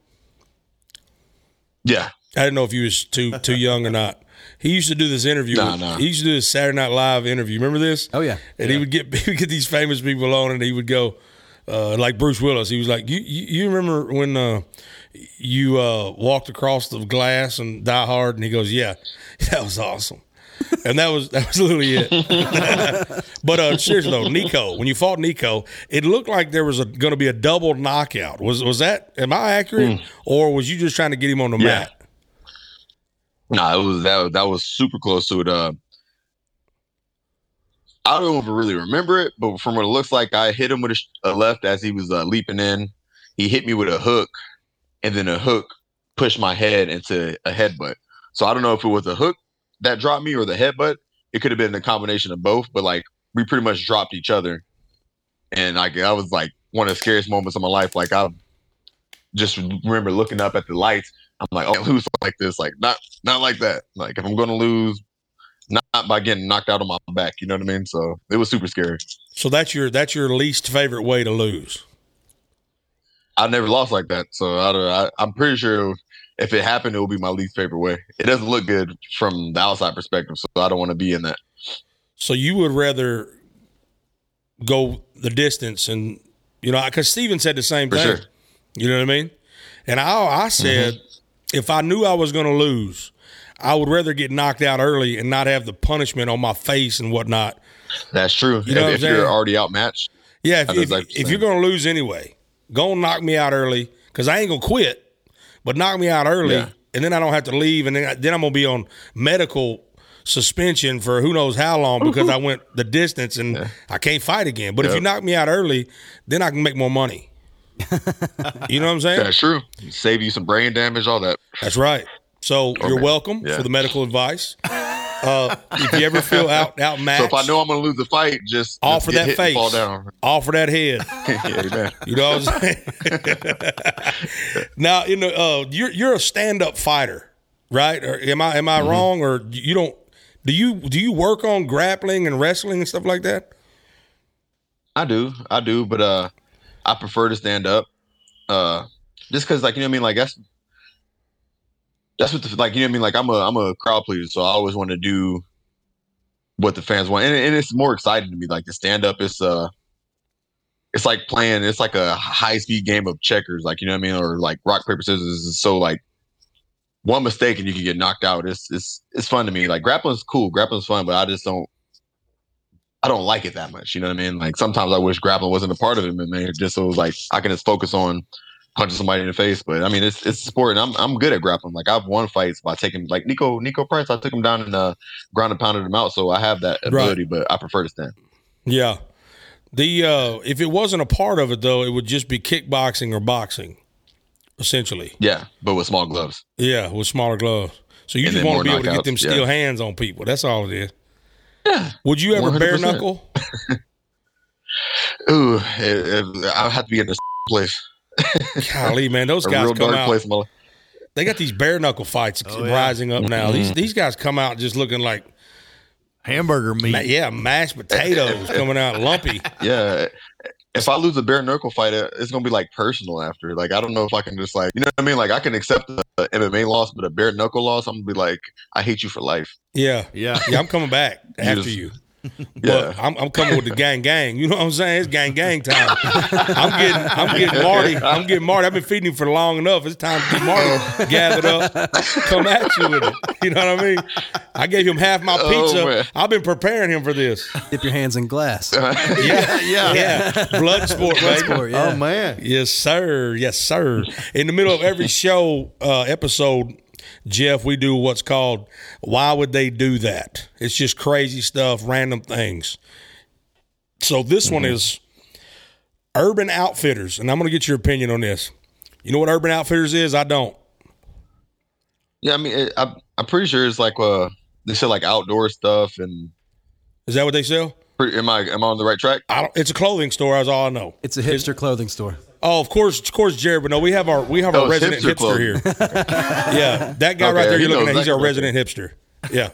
yeah. I didn't know if you was too too young or not. He used to do this interview. Nah, with- nah. He used to do this Saturday Night Live interview. Remember this? Oh yeah. And he would get he would get these famous people on, and he would go uh, like Bruce Willis. He was like, "You you, you remember when uh, you uh, walked across the glass and Die Hard?" And he goes, "Yeah, [LAUGHS] that was awesome." And that was [LAUGHS] that was literally it. [LAUGHS] but uh, seriously though, Niko, when you fought Niko, it looked like there was going to be a double knockout. Was was that? Am I accurate, or was you just trying to get him on the Yeah. mat? Nah, it was that that was super close to it. Uh, I don't really remember it, but from what it looks like, I hit him with a, sh- a left as he was uh, leaping in. He hit me with a hook, and then a hook pushed my head into a headbutt. So I don't know if it was a hook that dropped me or the headbutt. It could have been a combination of both, but like we pretty much dropped each other, and like I was like one of the scariest moments of my life. Like I just remember looking up at the lights. I'm like, oh, lose like this, like not not like that. Like if I'm gonna lose, by getting knocked out on my back. You know what I mean? So it was super scary. So that's your that's your least favorite way to lose. I never lost like that, so I, don't- I I'm pretty sure if it happened, it would be my least favorite way. It doesn't look good from the outside perspective, so I don't want to be in that. So you would rather go the distance, and you know, because Stephen said the same For thing. sure. You know what I mean? And I I mm-hmm. said if I knew I was going to lose, I would rather get knocked out early and not have the punishment on my face and whatnot. That's true. You know what I'm if, if you're already outmatched, Yeah, if, if, exactly if you're you're going to lose anyway, go and knock me out early because I ain't going to quit, but knock me out early, Yeah. and then I don't have to leave, and then, I- then I'm going to be on medical suspension for who knows how long because I [LAUGHS] went the distance and I can't fight again. But if you knock me out early, then I can make more money. [LAUGHS] you know what I'm saying? that's true. Save you some brain damage, all that. That's right. So you're man. welcome Yeah. for the medical advice. Uh, if you ever feel out outmatched, [LAUGHS] So if I know I'm going to lose the fight, just offer that get hit and face, fall down. offer that head. [LAUGHS] yeah. [LAUGHS] You know what I'm saying? now, you know, uh, you're you're a stand up fighter, right? Or am I am I wrong? Or you don't? Do you do you work on grappling and wrestling and stuff like that? I do, I do, but uh, I prefer to stand up, uh, just because, like you know, what I mean, like that's that's what the, like you know, what I mean, like I'm a I'm a crowd pleaser, so I always want to do what the fans want, and, and it's more exciting to me. Like the stand up, it's uh, it's like playing, it's like a high speed game of checkers, like you know what I mean, or like rock paper scissors. So like one mistake and you can get knocked out. It's it's it's fun to me. Like grappling's cool, grappling's fun, but I just don't. I don't like it that much. You know what I mean? Like sometimes I wish grappling wasn't a part of it, man. Just so it was like I can just focus on punching somebody in the face. But I mean, it's it's sport, and I'm I'm good at grappling. Like I've won fights by taking like Niko Niko Price. I took him down and uh, ground and pounded him out, so I have that ability. But I prefer to stand. Yeah. The uh, if it wasn't a part of it though, it would just be kickboxing or boxing, essentially. Yeah, but with small gloves. Yeah, with smaller gloves. So you And just want to be able to get them steel yeah. hands on people. That's all it is. Yeah. Would you ever bare 100%. knuckle? [LAUGHS] Ooh, it, it, I have to be in this [LAUGHS] place, Golly, man, those guys real come dark out. place. in my life. They got these bare knuckle fights Oh, yeah. rising up now. Mm-hmm. These these guys come out just looking like Hamburger meat. ma- yeah, mashed potatoes coming out lumpy. [LAUGHS] Yeah. If I lose a bare knuckle fight, it's gonna be like personal after. Like I don't know if I can just like you know what I mean. Like I can accept a, a MMA loss, but a bare knuckle loss, I'm gonna be like, I hate you for life. Yeah. Yeah. Yeah, I'm coming back after just- you. Yeah. But I'm, I'm coming with the gang gang. You know what I'm saying? It's gang gang time. I'm getting I'm [LAUGHS] getting Marty. I'm getting Marty. I've been feeding him for long enough. It's time to get Marty gathered up. Come at you with it. You know what I mean? I gave him half my Oh, pizza. man. I've been preparing him for this. Dip your hands in glass. [LAUGHS] Yeah, yeah. yeah. Bloodsport, baby. Sport, yeah. Oh man. Yes, sir. Yes, sir. In the middle of every [LAUGHS] show uh, episode, Geoff, we do what's called "Why Would They Do That?" It's just crazy stuff, random things. So this one is Urban Outfitters, and I'm going to get your opinion on this. You know what Urban Outfitters is? I don't. Yeah, I mean, it, I, I'm pretty sure it's like uh, they said like outdoor stuff, and Is that what they sell? pretty, am I am I on the right track? I don't. It's a clothing store. That's all I know. It's a hipster clothing store. Oh, of course, of course, Jared. But no, we have our we have our resident hipster hipster, here. [LAUGHS] yeah, that guy right there you're looking at. He's our exactly. resident hipster. Yeah.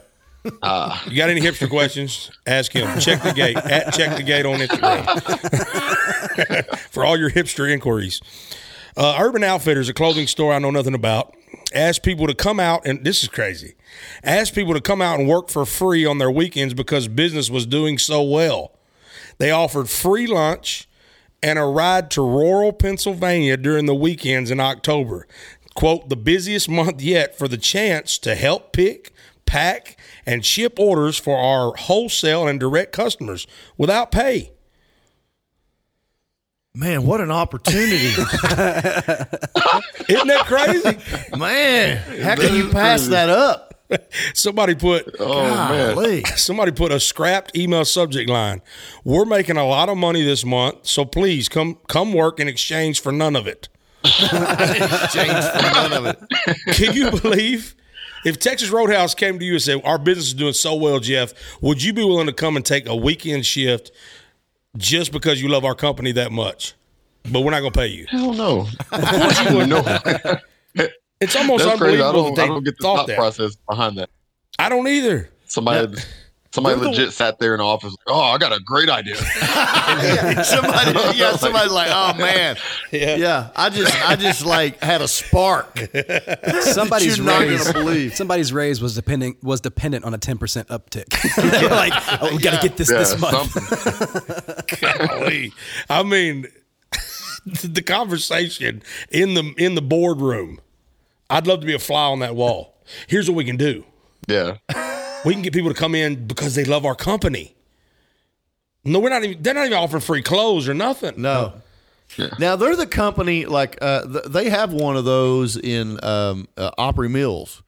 Ah, You got any hipster questions? Ask him. Check the gate. At check the gate on Instagram [LAUGHS] for all your hipster inquiries. Uh, Urban Outfitters, a clothing store I know nothing about, asked people to come out, and this is crazy. Asked people to come out and work for free on their weekends because business was doing so well. They offered free lunch and a ride to rural Pennsylvania during the weekends in October. Quote, the busiest month yet for the chance to help pick, pack, and ship orders for our wholesale and direct customers without pay. Man, what an opportunity. [LAUGHS] Isn't that crazy? Man, how can you pass that up? [LAUGHS] Somebody put oh man, somebody put a scrapped email subject line. We're making a lot of money this month, so please come come work in exchange for none of it. Change for none of it. [LAUGHS] Can you believe if Texas Roadhouse came to you and said, Our business is doing so well, Geoff, would you be willing to come and take a weekend shift just because you love our company that much? But we're not going to pay you. hell no. Of course you would. [LAUGHS] No, It's almost that's crazy. I unbelievable don't, that I don't get the thought thought that. process behind that. I don't either. Somebody, Somebody They're the- legit sat there in the office. Oh, I got a great idea. [LAUGHS] yeah, [LAUGHS] somebody, yeah, [LAUGHS] somebody like, oh man, yeah. yeah. I just, I just like had a spark. Somebody's raise, believe. somebody's raise was depending was dependent on a ten percent uptick. they like, "Oh, we got to get this Yeah, this month." something. Golly. I mean, the conversation in the in the boardroom. I'd love to be a fly on that wall. Here's what we can do. Yeah. We can get people to come in because they love our company. No, we're not even. They're not even offering free clothes or nothing. No. Now they're the company like uh, th- they have one of those in um, uh, Opry Mills,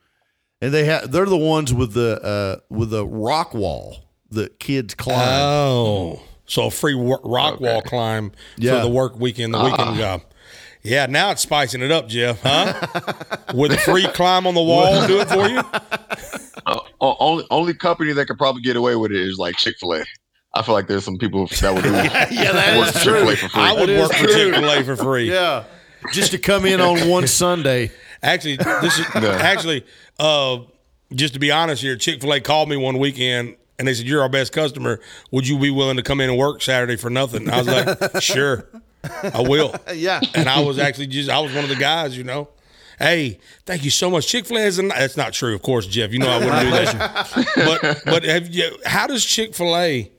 and they have they're the ones with the uh, with the rock wall that kids climb. Oh, so a free wo- rock wall climb Yeah. for the work weekend, the weekend job. Yeah, now it's spicing it up, Geoff. Huh? With a free climb on the wall, do it for you. [LAUGHS] Uh, only only company that could probably get away with it is like Chick Fil A. I feel like there's some people that would do [LAUGHS] yeah, that work is true. Chick-fil-A for free. I would That is work for true. Chick Fil A for free. Yeah, just to come in on one [LAUGHS] Sunday. Actually, this is actually uh, just to be honest here. Chick Fil A called me one weekend and they said, "You're our best customer. Would you be willing to come in and work Saturday for nothing?" I was like, "Sure, [LAUGHS] I will." Yeah, And I was actually just I was one of the guys, you know. Hey, thank you so much. Chick Fil A is. That's not true, of course, Geoff. You know I wouldn't do that. [LAUGHS] But but have you? How does Chick Fil A?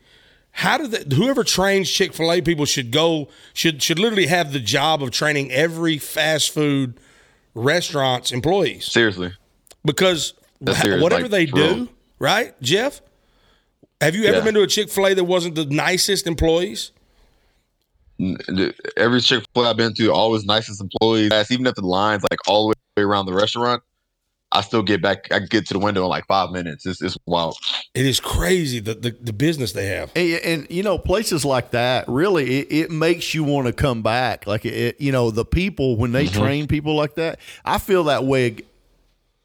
How do the, whoever trains Chick Fil A people should go should should literally have the job of training every fast food restaurant's employees Seriously. because serious, whatever like, they do, real. right, Geoff? Have you ever Yeah. been to a Chick Fil A that wasn't the nicest employees? N- the- Every Chick Fil A I've been to, always nicest employees. Even if the lines like all the way around the restaurant, I still get back. I get to the window in like five minutes. It's, it's wild. It is crazy the the, the business they have. and, and you know places like that really it, it makes you want to come back. Like it, you know the people when they mm-hmm. train people like that, I feel that way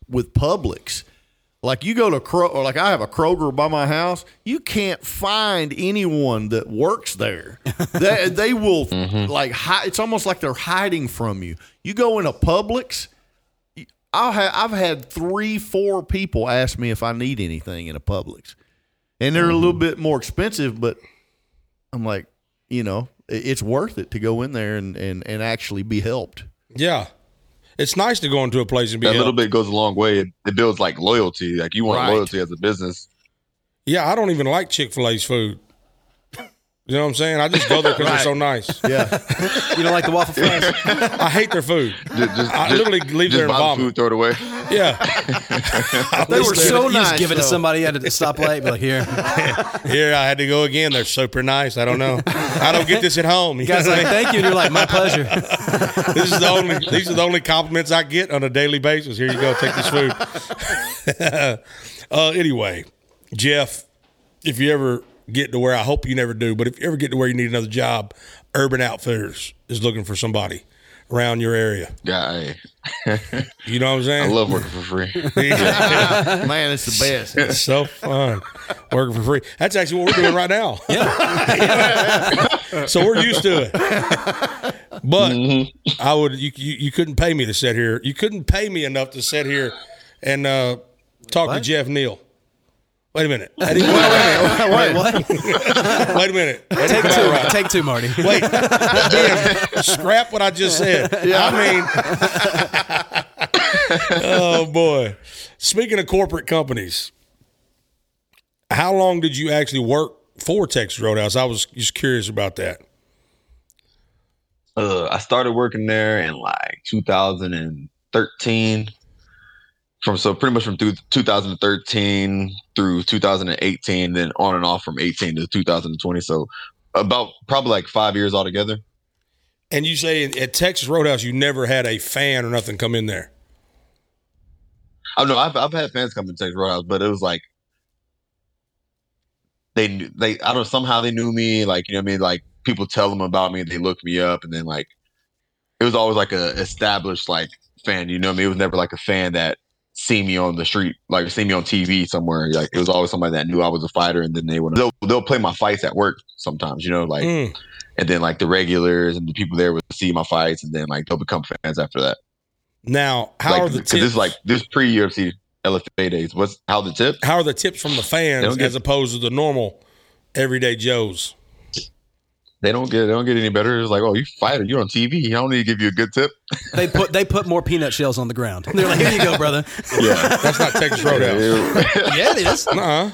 with Publix. Like you go to Kroger, or like I have a Kroger by my house, you can't find anyone that works there. [LAUGHS] they, they will mm-hmm. like hi, it's almost like they're hiding from you. You go in a Publix, I'll have I've had three, four people ask me if I need anything in a Publix, and they're a little mm-hmm. bit more expensive, but I'm like, you know, it's worth it to go in there and and, and actually be helped. Yeah. It's nice to go into a place and be That little bit goes a long way. It, it builds like loyalty. Like you want Right. loyalty as a business. Yeah, I don't even like Chick Fil A's food. You know what I'm saying? I just go there because they're so nice. [LAUGHS] Yeah, You don't like the waffle fries? [LAUGHS] I hate their food. Just, just, I just- literally leave just there and buy the vomit. food, throw it away. Yeah. [LAUGHS] they were so you nice. just give it to though. somebody at a stoplight. Be like, here, Here I had to go again. They're super nice. I don't know. I don't get this at home. You guys know like, mean? thank you. And you're like, my pleasure. this is the only these are the only compliments I get on a daily basis. Here you go, take this food. uh, anyway, Geoff, if you ever get to where I hope you never do, but if you ever get to where you need another job, Urban Outfitters is looking for somebody around your area. Yeah, I, [LAUGHS] You know what I'm saying. I love working for free. [LAUGHS] [LAUGHS] Man, it's the best. It's so fun working for free. That's actually what we're doing right now. Yeah. so we're used to it. But I would you, you you couldn't pay me to sit here. You couldn't pay me enough to sit here and uh, talk to Geoff Neal. Wait a minute. [LAUGHS] That ain't- Wait, what? wait a minute. [LAUGHS] That Take two. right. Take two, Marty. [LAUGHS] Wait, Ben, scrap what I just said. I mean, oh boy. Speaking of corporate companies, how long did you actually work for Texas Roadhouse? I was just curious about that. uh, I started working there in like 2013. From so pretty much from through 2013 through 2018, then on and off from 18 to 2020. So about probably like five years altogether. And you say at Texas Roadhouse you never had a fan or nothing come in there. I don't know. I've I've had fans come to Texas Roadhouse, but it was like they knew they I don't know somehow they knew me. Like you know what I mean. Like people tell them about me, they look me up, and then like it was always like a established like fan. You know what I mean. It was never like a fan that see me on the street, like see me on TV somewhere. Like it was always somebody that knew I was a fighter, and then they would they'll they'll play my fights at work sometimes. You know, like Mm. and then like the regulars and the people there would see my fights, and then like they'll become fans after that. Now, how like, are the 'cause this tips? is like this pre UFC LFA days. What's how the tip? How are the tips from the fans get- as opposed to the normal everyday Joes? They don't get they don't get any better. It's like, oh, you fighter, you're on TV. I don't need to give you a good tip. They put they put more peanut shells on the ground. [LAUGHS] They're like, here you go, brother. Yeah. That's not Texas Roadhouse. [LAUGHS] yeah, it is. Nuh-uh.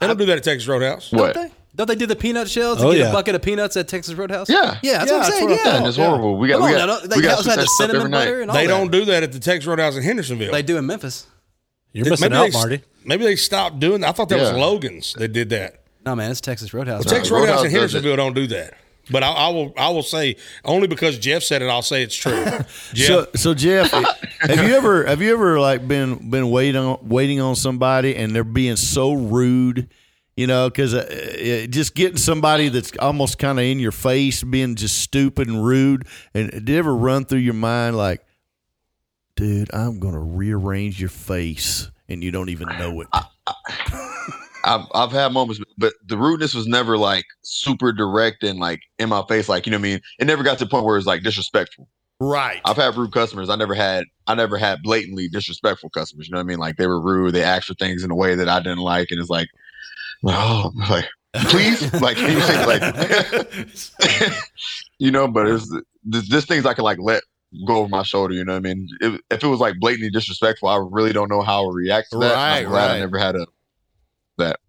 They don't do that at Texas Roadhouse. what? Don't they? Don't they do the peanut shells? Oh, to get yeah. a bucket of peanuts at Texas Roadhouse? Yeah. yeah, that's Yeah, what I'm that's saying. what yeah, Yeah, and it's horrible. We got Come we got, now, don't- they we got also had the switch that cinnamon night. butter and all They that. don't do that at the Texas Roadhouse in Hendersonville. They do in Memphis. You're missing maybe out, they, Marty. Maybe they stopped doing that. I thought that was Logan's that did that. No, man, it's Texas Roadhouse. Texas Roadhouse Roadhouse in does it. Hendersonville don't do that. But I, I will I will say only because Geoff said it, I'll say it's true. [LAUGHS] Geoff, So, so Geoff, [LAUGHS] have you ever have you ever like been been waiting on waiting on somebody and they're being so rude, you know, because uh, uh, just getting somebody that's almost kind of in your face, being just stupid and rude, and did it ever run through your mind like, dude, I'm gonna rearrange your face and you don't even know it. I've I've had moments, but the rudeness was never like super direct and like in my face, like you know what I mean. It never got to the point where it's like disrespectful. Right. I've had rude customers. I never had I never had blatantly disrespectful customers. You know what I mean? Like they were rude. They asked for things in a way that I didn't like, and it's like, oh, [LAUGHS] like please, [LAUGHS] like [LAUGHS] you say like, you know? But it's this, things I can like let go over my shoulder. You know what I mean? If, if it was like blatantly disrespectful, I really don't know how I would react to that. Right, I'm glad right. I never had a that.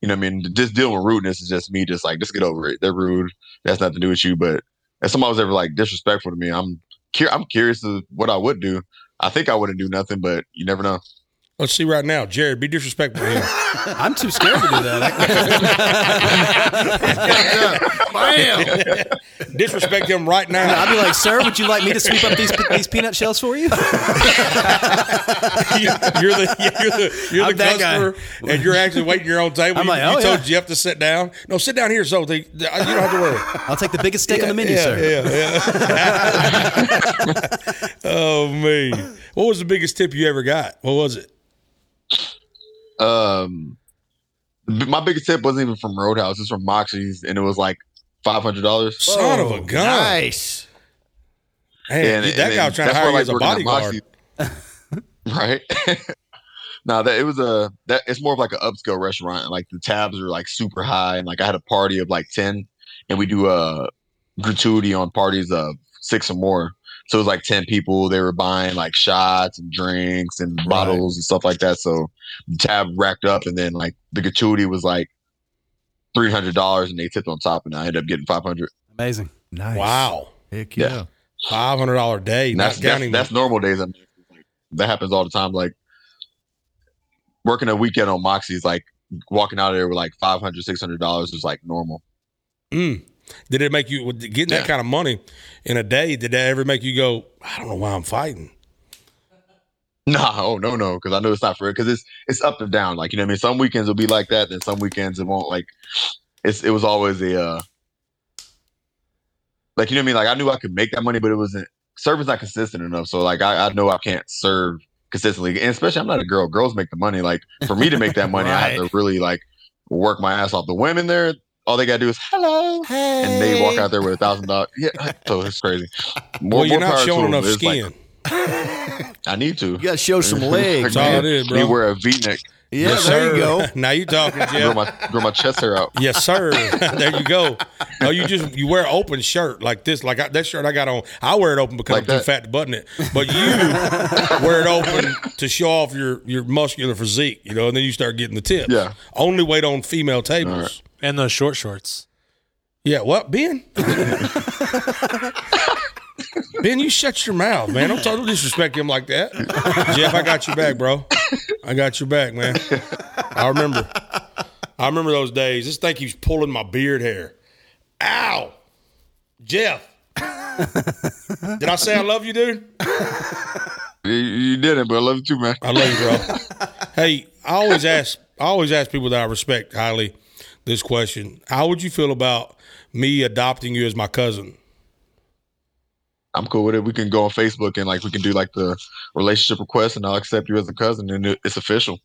You know I mean? Just dealing with rudeness is just me, just like just get over it. They're rude. That's nothing to do with you. But if somebody was ever like disrespectful to me, I'm cur- I'm curious to what I would do. I think I wouldn't do nothing, but you never know. Let's see right now. Jared, be disrespectful to him. [LAUGHS] I'm too scared to do that. Bam. [LAUGHS] Disrespect him right now. I'd be like, sir, would you like me to sweep up these these peanut shells for you? You- [LAUGHS] you're the you're the you're the that guy. customer, and you're actually waiting your own table. I'm you like, you oh, told yeah. Geoff to sit down. No, sit down here, so they, you don't have to worry. I'll take the biggest steak on the menu, yeah, sir. yeah, yeah. oh man, what was the biggest tip you ever got? What was it? Um, my biggest tip wasn't even from Roadhouse; it's from Moxie's, and it was like five hundred dollars. Son of a gun! Nice. Man, that guy was trying to hire you as a bodyguard. [LAUGHS] right? [LAUGHS] no, that it was a that it's more of like an upscale restaurant. and, Like the tabs are like super high, and like I had a party of like ten, and we do a gratuity on parties of six or more. So it was like ten people. They were buying like shots and drinks and bottles and stuff like that. So the tab racked up, and then like the gratuity was like three hundred dollars, and they tipped on top, and I ended up getting five hundred. Amazing. Nice. Wow, Heck Yeah. yeah. five hundred dollar day. Not that's that's, counting that's normal days. I mean, that happens all the time. Like working a weekend on Moxie's, like walking out of there with like 500 600 dollars is like normal. Mm. Did it make you with getting that kind of money in a day? Did that ever make you go? I don't know why I'm fighting. [LAUGHS] No, oh no, no, because I know it's not for it. Because it's it's up and down. Like you know, what I mean, some weekends will be like that, then some weekends it won't. Like it's it was always a uh like you know what I mean. Like I knew I could make that money, but it wasn't service not consistent enough. So like I, I know I can't serve consistently, and especially I'm not a girl. Girls make the money. Like for me to make that money, I have [LAUGHS] to really like work my ass off. The women there, all they gotta do is hello, and they walk out there with a thousand dollars. Yeah, [LAUGHS] so it's crazy. More, well, you're more not showing enough It's like, skin. I need to. You got to show [LAUGHS] some legs, That's all man. it is, Need to bro. wear a V-neck. Yeah, Yes, there sir. [LAUGHS] you go. now you're talking, grow Geoff. my grow my chest hair out. Yes, sir. there you go. No, you just you wear an open shirt like this, like I, that shirt I got on. I wear it open because Like I'm too fat to button it, but you wear it open to show off your your muscular physique, you know, and then you start getting the tips. Yeah. Only wait on female tables. All right. And those short shorts. Yeah, what, Ben? ben, you shut your mouth, man. Don't, don't disrespect him like that. Geoff, I got your back, bro. I got your back, man. I remember. I remember those days. This thing keeps pulling my beard hair. Ow. Geoff. Did I say I love you, dude? You, you did it, but I love you too, man. I love you, bro. hey, I always ask I always ask people that I respect highly this question. How would you feel about me adopting you as my cousin? I'm cool with it. We can go on Facebook and like we can do like the relationship request, and I'll accept you as a cousin, and it's official.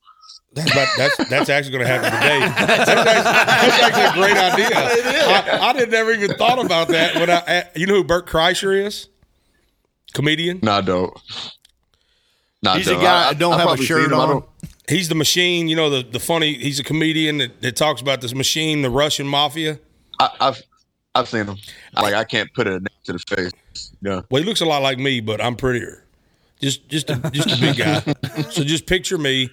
That's about, that's that's actually going to happen today. [LAUGHS] That's actually, that's actually a great idea. [LAUGHS] I, I didn't never even thought about that. When I, eh, you know who Bert Kreischer is? Comedian. No, I don't. Nah, He's a guy I- that don't I've have a shirt seen him. I on. Don't- He's the machine, you know, the, the funny, he's a comedian that, that talks about this machine, the Russian mafia. I, I've I've seen him. Like I can't put a name to the face. Yeah. Well, he looks a lot like me, but I'm prettier. Just just a, just a big guy. [LAUGHS] so just picture me.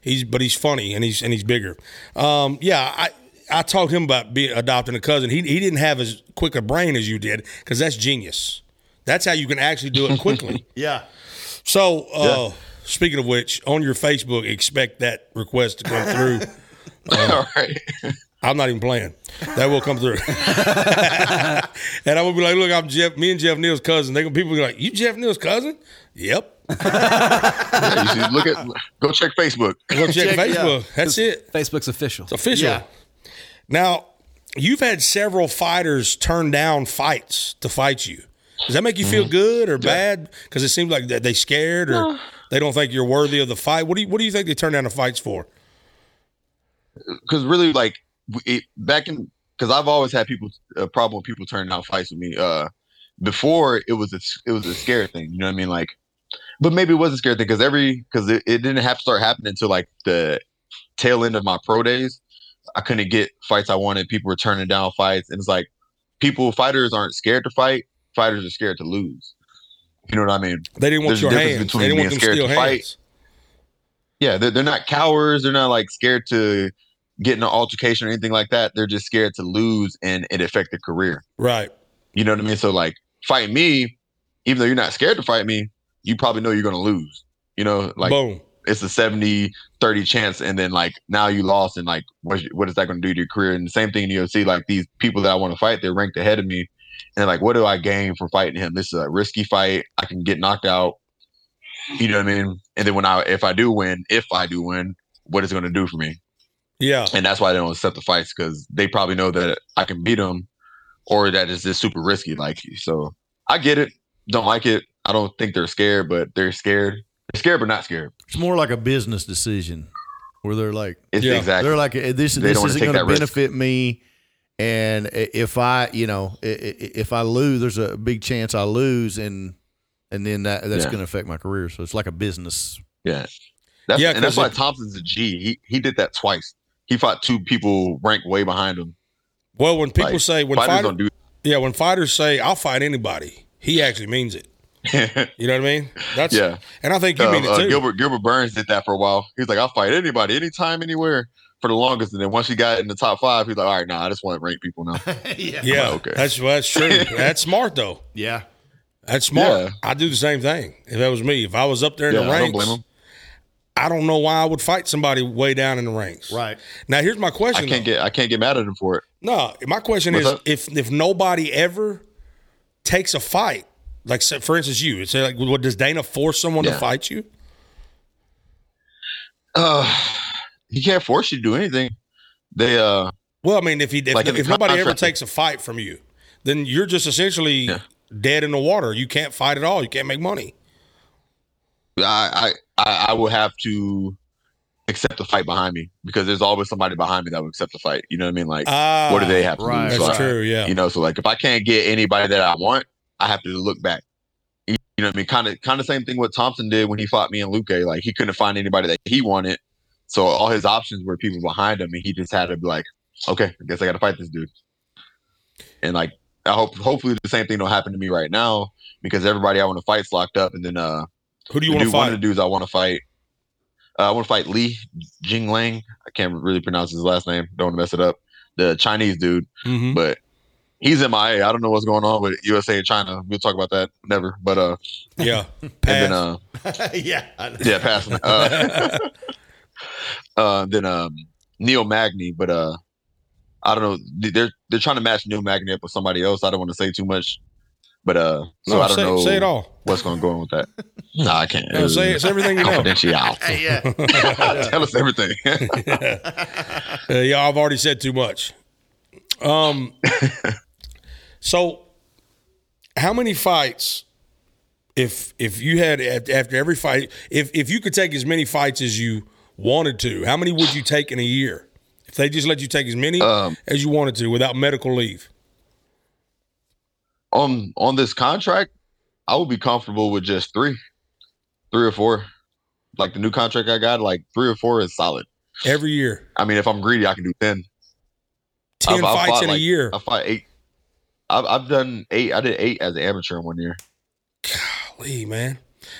He's but he's funny and he's and he's bigger. Um, yeah, I I talked to him about be, adopting a cousin. He he didn't have as quick a brain as you did because that's genius. That's how you can actually do it quickly. [LAUGHS] Yeah. So, uh, speaking of which, on your Facebook, expect that request to come through. [LAUGHS] Um, All right. I'm not even playing. That will come through. [LAUGHS] and I will be like, look, I'm Geoff, me and Geoff Neal's cousin. They gonna people be like, you Geoff Neal's cousin? Yep. Yeah, you look at go check Facebook. Go check, Check, yeah. Facebook. That's it. Facebook's official. It's official. Yeah. Now, you've had several fighters turn down fights to fight you. Does that make you feel mm-hmm. good or bad? Because it seems like that they scared or they don't think you're worthy of the fight. What do you What do you think they turn down the fights for? because really like it, back in because I've always had people a problem with people turning down fights with me. Uh, before it was a it was a scary thing, you know what I mean? Like, but maybe it was a scary thing because every because it, it didn't have to start happening until like the tail end of my pro days. I couldn't get fights I wanted. People were turning down fights, and it's like people fighters aren't scared to fight. Fighters are scared to lose. You know what I mean? They didn't want There's your hands. They didn't want them scared to fight. Yeah, they're, they're not cowards. They're not like scared to get in an altercation or anything like that. They're just scared to lose and it affect their career. Right. You know what I mean? So like fight me, even though you're not scared to fight me, you probably know you're gonna lose. You know, like Boom. it's a 70 30 chance and then like now you lost and like what, what is that going to do to your career and the same thing in the UFC like these people that I want to fight they're ranked ahead of me and like what do I gain from fighting him this is a risky fight I can get knocked out you know what I mean and then when I if I do win if I do win what is it going to do for me Yeah. and that's why they don't accept the fights because they probably know that I can beat them or that it's just super risky like so I get it don't like it I don't think they're scared but they're scared they're scared but not scared It's more like a business decision where they're like, it's Yeah. exactly they're like, this, They this isn't going to that risk. benefit me. And if I, you know, i- i- if I lose, there's a big chance I lose, and and then that that's Yeah. going to affect my career. So it's like a business. Yeah. That's, Yeah, and that's why Thompson's a G. He he did that twice. He fought two people ranked way behind him. Well, when people Like, say when fighters fighter, don't do yeah, when fighters say I'll fight anybody, he actually means it. [LAUGHS] You know what I mean? That's Yeah. And I think you Uh, mean it uh, too. Gilbert Gilbert Burns did that for a while. He's like, I'll fight anybody, anytime, anywhere for the longest. And then once he got in the top five, he's like, all right, nah, I just want to rank people now. [LAUGHS] yeah. okay. That's that's true. [LAUGHS] that's smart though. Yeah. That's smart. Yeah. I do the same thing. If that was me, if I was up there in yeah, the I don't ranks, blame. I don't know why I would fight somebody way down in the ranks. Right. Now, here's my question. I question. can't though. get I can't get mad at him for it. No, my question What's is up? if if nobody ever takes a fight, like for instance, you, it's like, what, does Dana force someone to fight you? Uh, he can't force you to do anything. They uh Well, I mean, if he if, Like if nobody ever takes a fight from you, then you're just essentially Yeah. dead in the water. You can't fight at all. You can't make money. I, I I I will have to accept the fight behind me because there's always somebody behind me that will accept the fight. You know what I mean? Like Ah, what do they have to right. do? That's So I- true. Yeah. You know, so like if I can't get anybody that I want, I have to look back. You know what I mean? Kind of kind of same thing what Thompson did when he fought me and Luque. Like he couldn't find anybody that he wanted. So all his options were people behind him and he just had to be like, Okay, I guess I gotta fight this dude. And like I hope hopefully the same thing don't happen to me right now because everybody I want to fight's locked up and then uh Who do you want to dude- one of the dudes I want to fight. Uh, I want to fight Lee Jing Lang. I can't really pronounce his last name. Don't want to mess it up. The Chinese dude, Mhm. but he's in MIA. I don't know what's going on with USA and China. We'll talk about that never. But uh, Yeah. and then uh, [LAUGHS] yeah. Yeah, pass. Uh, [LAUGHS] [LAUGHS] uh, then um, Neil Magny, but uh, I don't know. They're they're trying to match Neil Magny up with somebody else. I don't want to say too much, but uh, so no, I don't say, know say it all. what's going to go on with that. [LAUGHS] no, I can't. No, say, say everything you know. Confidential. yeah. [LAUGHS] Tell us everything. [LAUGHS] Uh, yeah, I've already said too much. Um, so how many fights? If if you had after every fight, if if you could take as many fights as you wanted to, how many would you take in a year? If they just let you take as many Um, as you wanted to without medical leave, on on this contract, I would be comfortable with just three, three or four. like the new contract I got, like three or four is solid. Every year, I mean, if I'm greedy, I can do ten. 10 I've- I've fights fought, in a year. I fought eight. I've, I've done eight. I did eight as an amateur in one year, Golly, man.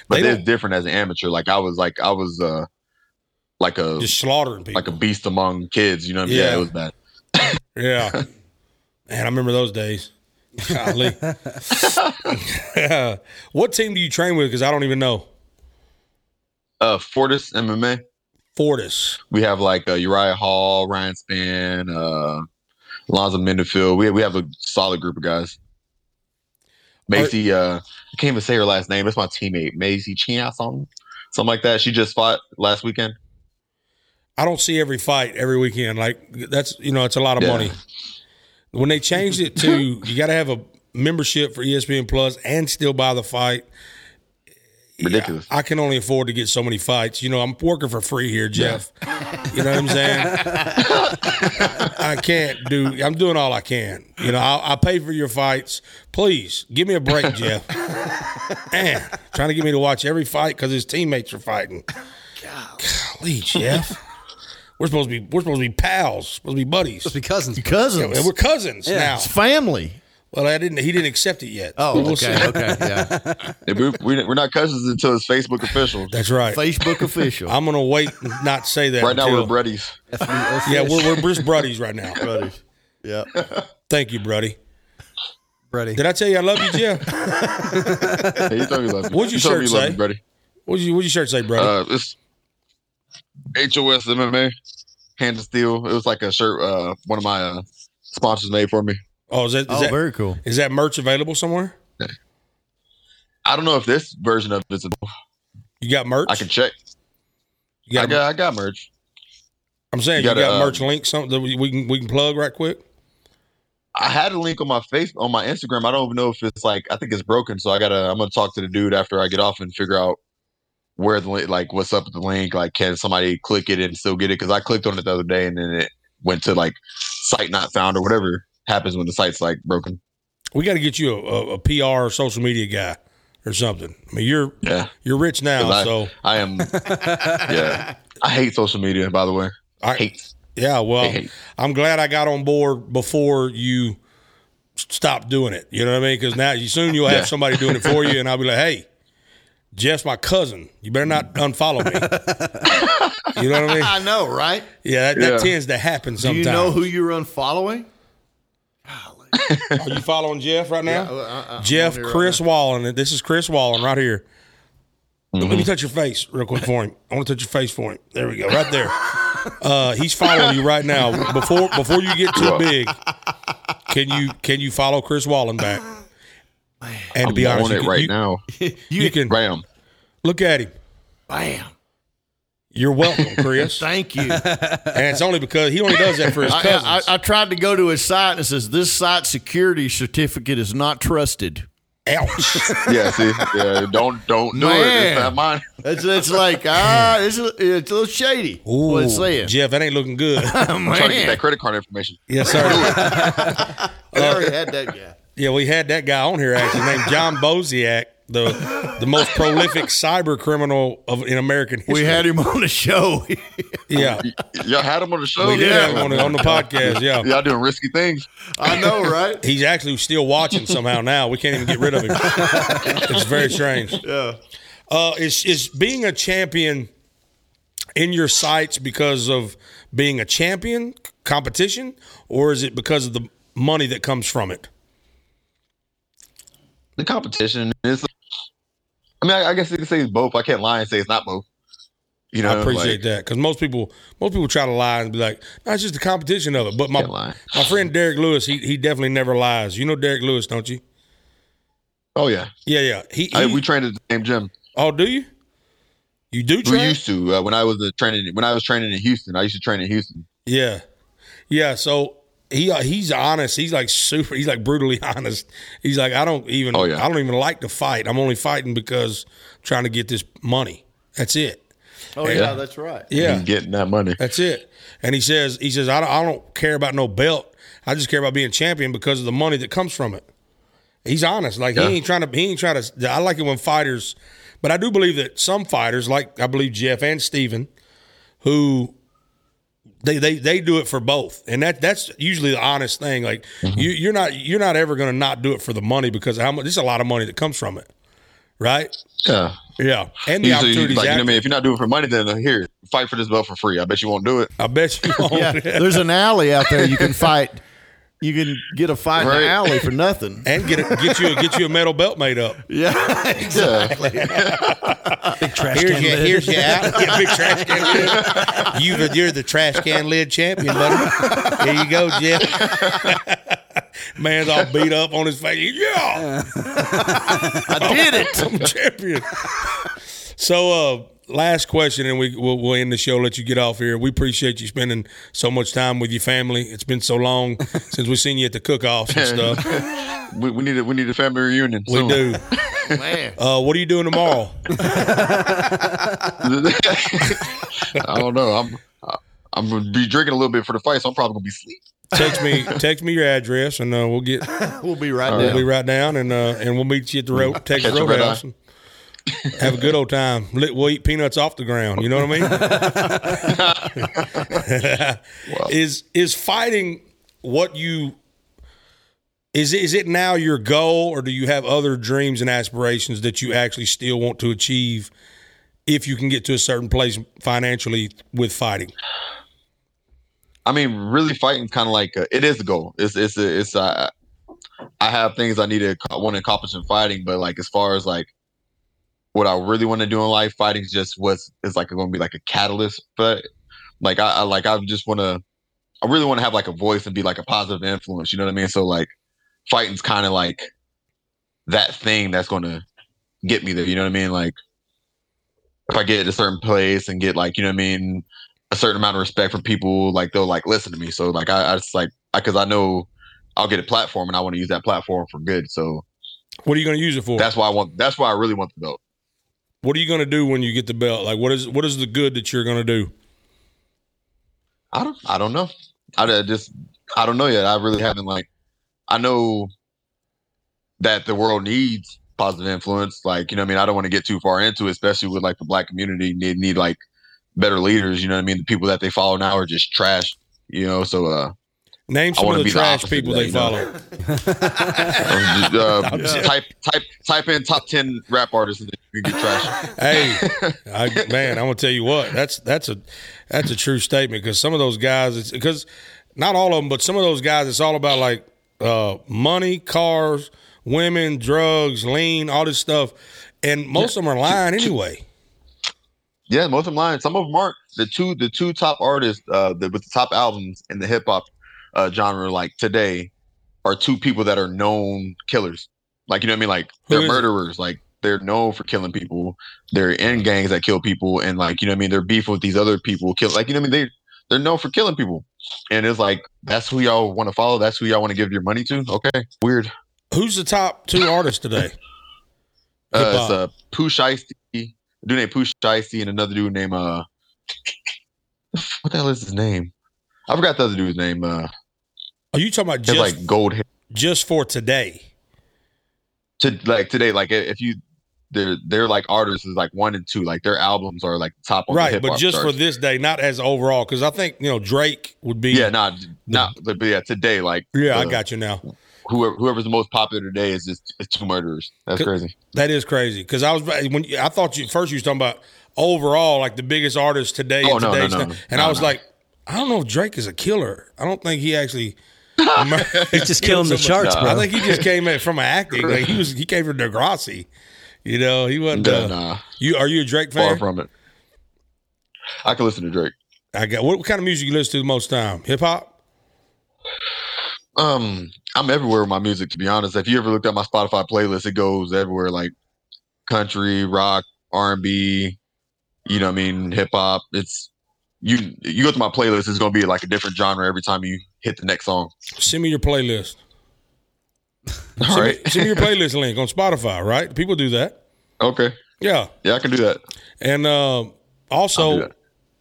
but They it's different as an amateur. Like I was like I was uh like a Just slaughtering people. like a beast among kids. You know? What I mean? Yeah. Yeah, it was bad. [LAUGHS] Yeah. Man, I remember those days. [LAUGHS] Golly. [LAUGHS] what team do you train with? Because I don't even know. Uh, Fortis MMA. Fortis. We have like uh, Uriah Hall, Ryan Spann, uh, Alonzo Menifield. We we have a solid group of guys. Macy, uh, I can't even say her last name. It's my teammate, Macy Chia, something, something like that. She just fought last weekend. I don't see every fight every weekend. Like that's you know, it's a lot of Yeah. money. When they changed it to [LAUGHS] you got to have a membership for ESPN Plus and still buy the fight. Ridiculous. I can only afford to get so many fights. You know, I'm working for free here, Geoff. You know what I'm saying? [LAUGHS] I can't do. I'm doing all I can. You know, I'll, I'll pay for your fights. Please give me a break, [LAUGHS] Geoff. Man, trying to get me to watch every fight because his teammates are fighting. Golly, Geoff. We're supposed to be. We're supposed to be pals. Supposed to be buddies. Supposed to be cousins. Cousins. And we're cousins now. It's family. Well, I didn't. He didn't accept it yet. Oh, We'll okay, see. okay, yeah. [LAUGHS] Yeah, we, we, we're not cousins until it's Facebook official. That's right. Facebook official. I'm gonna wait and not say that. Right now we're buddies. Yeah, we're we're just buddies right now. Buddies. Yeah. Thank you, buddy. Buddy. Did I tell you I love you, Geoff? [LAUGHS] Hey, you told me you love me. What'd your you told shirt me you love say? buddy. What'd you What'd your shirt say, Bruddy? Uh, it's HOS MMA, Hand of Steel. It was like a shirt uh, one of my uh, sponsors made for me. oh, is that is, Oh, that very cool. is that merch available somewhere? I don't know if this version of it's. You got merch? I can check. You I got, got I got merch. I'm saying you you, gotta, got uh, merch link something that we we can we can plug right quick. I had a link on my face on my Instagram. I don't even know if it's like I think it's broken. So I gotta I'm gonna talk to the dude after I get off and figure out where the link like what's up with the link. Like can somebody click it and still get it? Because I clicked on it the other day and then it went to like site not found or whatever happens when the site's like broken. We got to get you a, a, a PR or social media guy or something. I mean, you're Yeah, you're rich now, I- so I am. yeah, I hate social media. By the way, I hate. yeah. Well, Hate. I'm glad I got on board before you stopped doing it. You know what I mean? Because now you soon you'll have Yeah. somebody doing it for you, and I'll be like, hey. Geoff's my cousin. You better not unfollow me. [LAUGHS] you know what I mean? I know, right? Yeah, that, that Yeah. tends to happen Do sometimes. you know who you're unfollowing? Are you following Geoff right now? uh, uh, Geoff, I'm on here right Chris Wallin. This is Chris Wallin right here. Let Mm-hmm. me touch your face real quick for him. I want to touch your face for him. There we go, right there. Uh, he's following you right now. Before before you get too big, can you can you follow Chris Wallin back? And to I'm be honest, on you it can- right you, now. [LAUGHS] You can Bam. look at him. Bam. You're welcome, [LAUGHS] Chris. Thank you. and it's only because he only does that for his I, cousins. I, I tried to go to his site and it says this site security certificate is not trusted. Ouch. [LAUGHS] Yeah, see, yeah, don't don't do it. Man. It's not mine. It's, it's like ah, it's a, it's a little shady. Ooh, what it's saying. Geoff, that ain't looking good. I'm trying to get that credit card information. yes, sir. I already had that guy. Yeah, we had that guy on here actually named John [LAUGHS] Boziak, the the most prolific cyber criminal of in American history. We had him on the show. [LAUGHS] yeah, Y'all had him on the show. we did have him on the, on the podcast. Yeah, Y'all doing risky things. I know, right? he's actually still watching somehow [LAUGHS] now. We can't even get rid of him. it's very strange. Yeah. Uh, is is being a champion in your sights because of being a champion competition, or is it because of the money that comes from it? The competition is. I mean, I, I guess you can say it's both. I can't lie and say it's not both. You know, I appreciate like, that because most people most people try to lie and be like, "No, it's just the competition of it." But my my friend Derrick Lewis, he he definitely never lies. You know Derrick Lewis, don't you? Oh yeah, Yeah, yeah. He, I, we trained at the same gym. oh, do you? You do We train? used to uh, when I was uh, training. When I was training in Houston, I used to train in Houston. yeah, yeah. So he uh, he's honest. He's like super. He's like brutally [LAUGHS] honest. He's like, I don't even. Oh, yeah. I don't even like to fight. I'm only fighting because I'm trying to get this money. That's it. Oh yeah, that's right. Yeah. and getting that money. That's it. And he says, he says, I don't, I don't care about no belt. I just care about being champion because of the money that comes from it. He's honest. Like Yeah. he ain't trying to. He ain't trying to. I like it when fighters But I do believe that some fighters, like I believe Geoff and Stephen, who they, they they do it for both, and that that's usually the honest thing. Like you, you're not you're not ever going to not do it for the money because how much? There's a lot of money that comes from it, right? Yeah. Yeah, and the Usually, opportunities. like, you know I mean? If you're not doing it for money, then uh, here, fight for this belt for free. I bet you won't do it. I bet you [LAUGHS] won't. Yeah, there's an alley out there you can fight. You can get a fight in Right. the alley for nothing. and get a, get you a, get you a metal belt made up. [LAUGHS] Yeah, exactly. Big trash Here's can your, lid. here's your out. Yeah, big trash can lid. You, you're the trash can lid champion, buddy. Here you go, Geoff. [LAUGHS] Man's all beat up on his face. Yeah, I did it. [LAUGHS] I'm champion. So, uh, last question, and we we'll, we'll end the show. Let you get off here. We appreciate you spending so much time with your family. It's been so long [LAUGHS] since we've seen you at the cook-offs and stuff. [LAUGHS] we, we need a we need a family reunion. We soon. do. [LAUGHS] Man, Uh, what are you doing tomorrow? I don't know. I'm I'm gonna be drinking a little bit for the fight, so I'm probably gonna be asleep. Text me, text me your address, and uh, we'll get we'll be right We'll there. be right down, and uh, and we'll meet you at the road, Texas Catch a red Roadhouse. and Have a good old time. We'll eat peanuts off the ground. You know what I mean? [LAUGHS] Is is fighting what you is it, is it now your goal, or do you have other dreams and aspirations that you actually still want to achieve if you can get to a certain place financially with fighting? I mean, really fighting kind of like uh, it is a goal. It's it's it's uh, I have things I need to want to accomplish in fighting, but like as far as like what I really want to do in life, fighting is just what's is like going to be like a catalyst. But like I, I like I just want to, I really want to have like a voice and be like a positive influence. You know what I mean? So like fighting's kind of like that thing that's going to get me there. You know what I mean? Like if I get a certain place and get like you know what I mean a certain amount of respect from people like they'll like listen to me so like i, I just like because I, know i'll get a platform and i want to use that platform for good so What are you going to use it for? that's why i want that's why i really want the belt what are you going to do when you get the belt? Like, what is what is the good that you're going to do? i don't i don't know. I just i don't know yet. I really haven't like i know that the world needs positive influence. Like you know what i mean? I don't want to get too far into it especially with like the black community need need like better leaders you know what i mean? The people that they follow now are just trash you know? So uh Name some of the be the trash people they follow. [LAUGHS] uh, type type type in top ten rap artists and you get trash. [LAUGHS] Hey, I, man, I'm gonna tell you what. That's that's a that's a true statement because some of those guys, because not all of them, but some of those guys, it's all about like uh, money, cars, women, drugs, lean, all this stuff, and most of them are lying anyway. Yeah, most of them lying. Some of them aren't. The two the two top artists uh, the, with the top albums in the hip hop uh, genre like today are two people that are known killers. Like you know what I mean? Like they're is it? murderers. Like they're known for killing people. They're in gangs that kill people, and like you know what I mean. They're beef with these other people. Kill like you know what I mean. They they're known for killing people, and it's like that's who y'all want to follow. That's who y'all want to give your money to. Okay, weird. Who's the top two artists today? Uh, it's uh, Pooh Shiesty, a dude named Pooh Shiesty, and another dude named uh, what the hell is his name? I forgot the other dude's name. Uh, Are you talking about just like gold hair. just for today? To like today, like if you, they're they're like artists is like one and two, like their albums are like top on Right, but just for this day, not as overall. Because I think you know Drake would be. yeah, not not but yeah today, like yeah, I uh, got you now. whoever whoever's the most popular today is just is two murderers. That's crazy. That is crazy because I was when I thought you first you was talking about overall like the biggest artist today Oh, no, no, no, and I was like, I don't know if Drake is a killer. I don't think he actually. He's just killing the sharks, Nah. bro. I think he just came at from acting. Like he was, he came from Degrassi. You know, he wasn't. Nah, Uh, nah, You are you a Drake fan? far from it. I can listen to Drake. I got what, kind of music you listen to the most time? Hip hop. Um, I'm everywhere with my music. To be honest, if you ever looked at my Spotify playlist, it goes everywhere, like country, rock, R and B. You know, what I mean, hip hop. It's you. You go to my playlist, it's gonna be like a different genre every time you hit the next song. Send me your playlist. [LAUGHS] All Send, right. me, send me your [LAUGHS] playlist link on Spotify. Right? People do that. okay. Yeah, Yeah, I can do that. and uh, also that.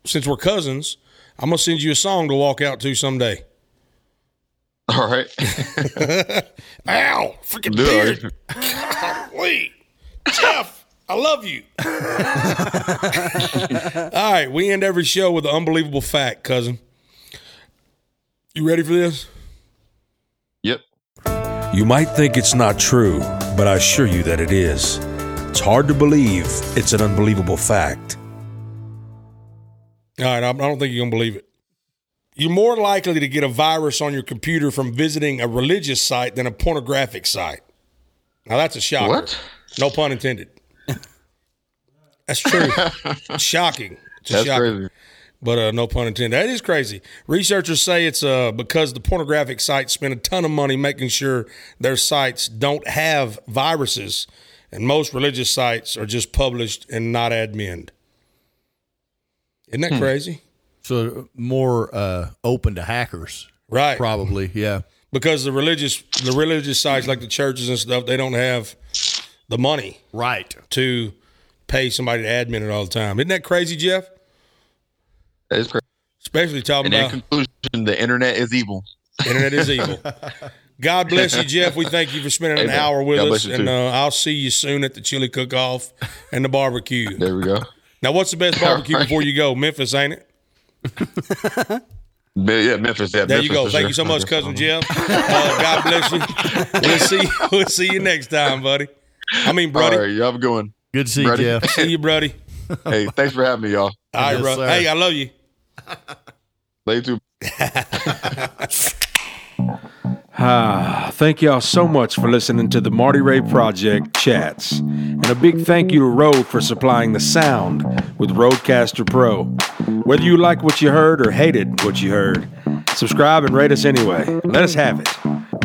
since we're cousins, I'm gonna send you a song to walk out to someday. All right. [LAUGHS] Ow! Freaking Do beard. it. Wait, Geoff. I love you. All right, we end every show with an unbelievable fact, cousin. You ready for this? Yep. You might think it's not true, but I assure you that it is. It's hard to believe it's an unbelievable fact. All right, I don't think you're going to believe it. You're more likely to get a virus on your computer from visiting a religious site than a pornographic site. Now, that's a shocker. What? No pun intended. That's true. [LAUGHS] Shocking. It's a That's shocker. crazy. But uh, no pun intended. That is crazy. Researchers say it's uh, because the pornographic sites spend a ton of money making sure their sites don't have viruses, and most religious sites are just published and not adminned. Isn't that crazy? So more uh, open to hackers, Right. probably. Yeah. Because the religious the religious sites like the churches and stuff, they don't have the money Right. to pay somebody to admin it all the time. Isn't that crazy, Geoff? That is crazy. Especially talking And in conclusion, the internet is evil. Internet is evil. [LAUGHS] God bless you, Geoff. We thank you for spending an Amen. hour with God us, and uh, I'll see you soon at the chili cook-off and the barbecue. There we go. Now, what's the best [LAUGHS] barbecue All right. before you go? Memphis, ain't it? [LAUGHS] Yeah, Memphis. Yeah, There Memphis you go. Thank sure. you so much, cousin Geoff. Uh, God bless you. We'll see. We'll see you next time, buddy. I mean, All buddy. right, y'all have a good one. Good to see you, Geoff. See you, buddy. Hey, thanks for having me, y'all. All right, Yes, bro. sir. Hey, I love you. You too. [LAUGHS] Ah, thank y'all so much for listening to the Marty Ray Project chats. And a big thank you to Rode for supplying the sound with RODECaster Pro. Whether you like what you heard or hated what you heard, subscribe and rate us anyway. Let us have it.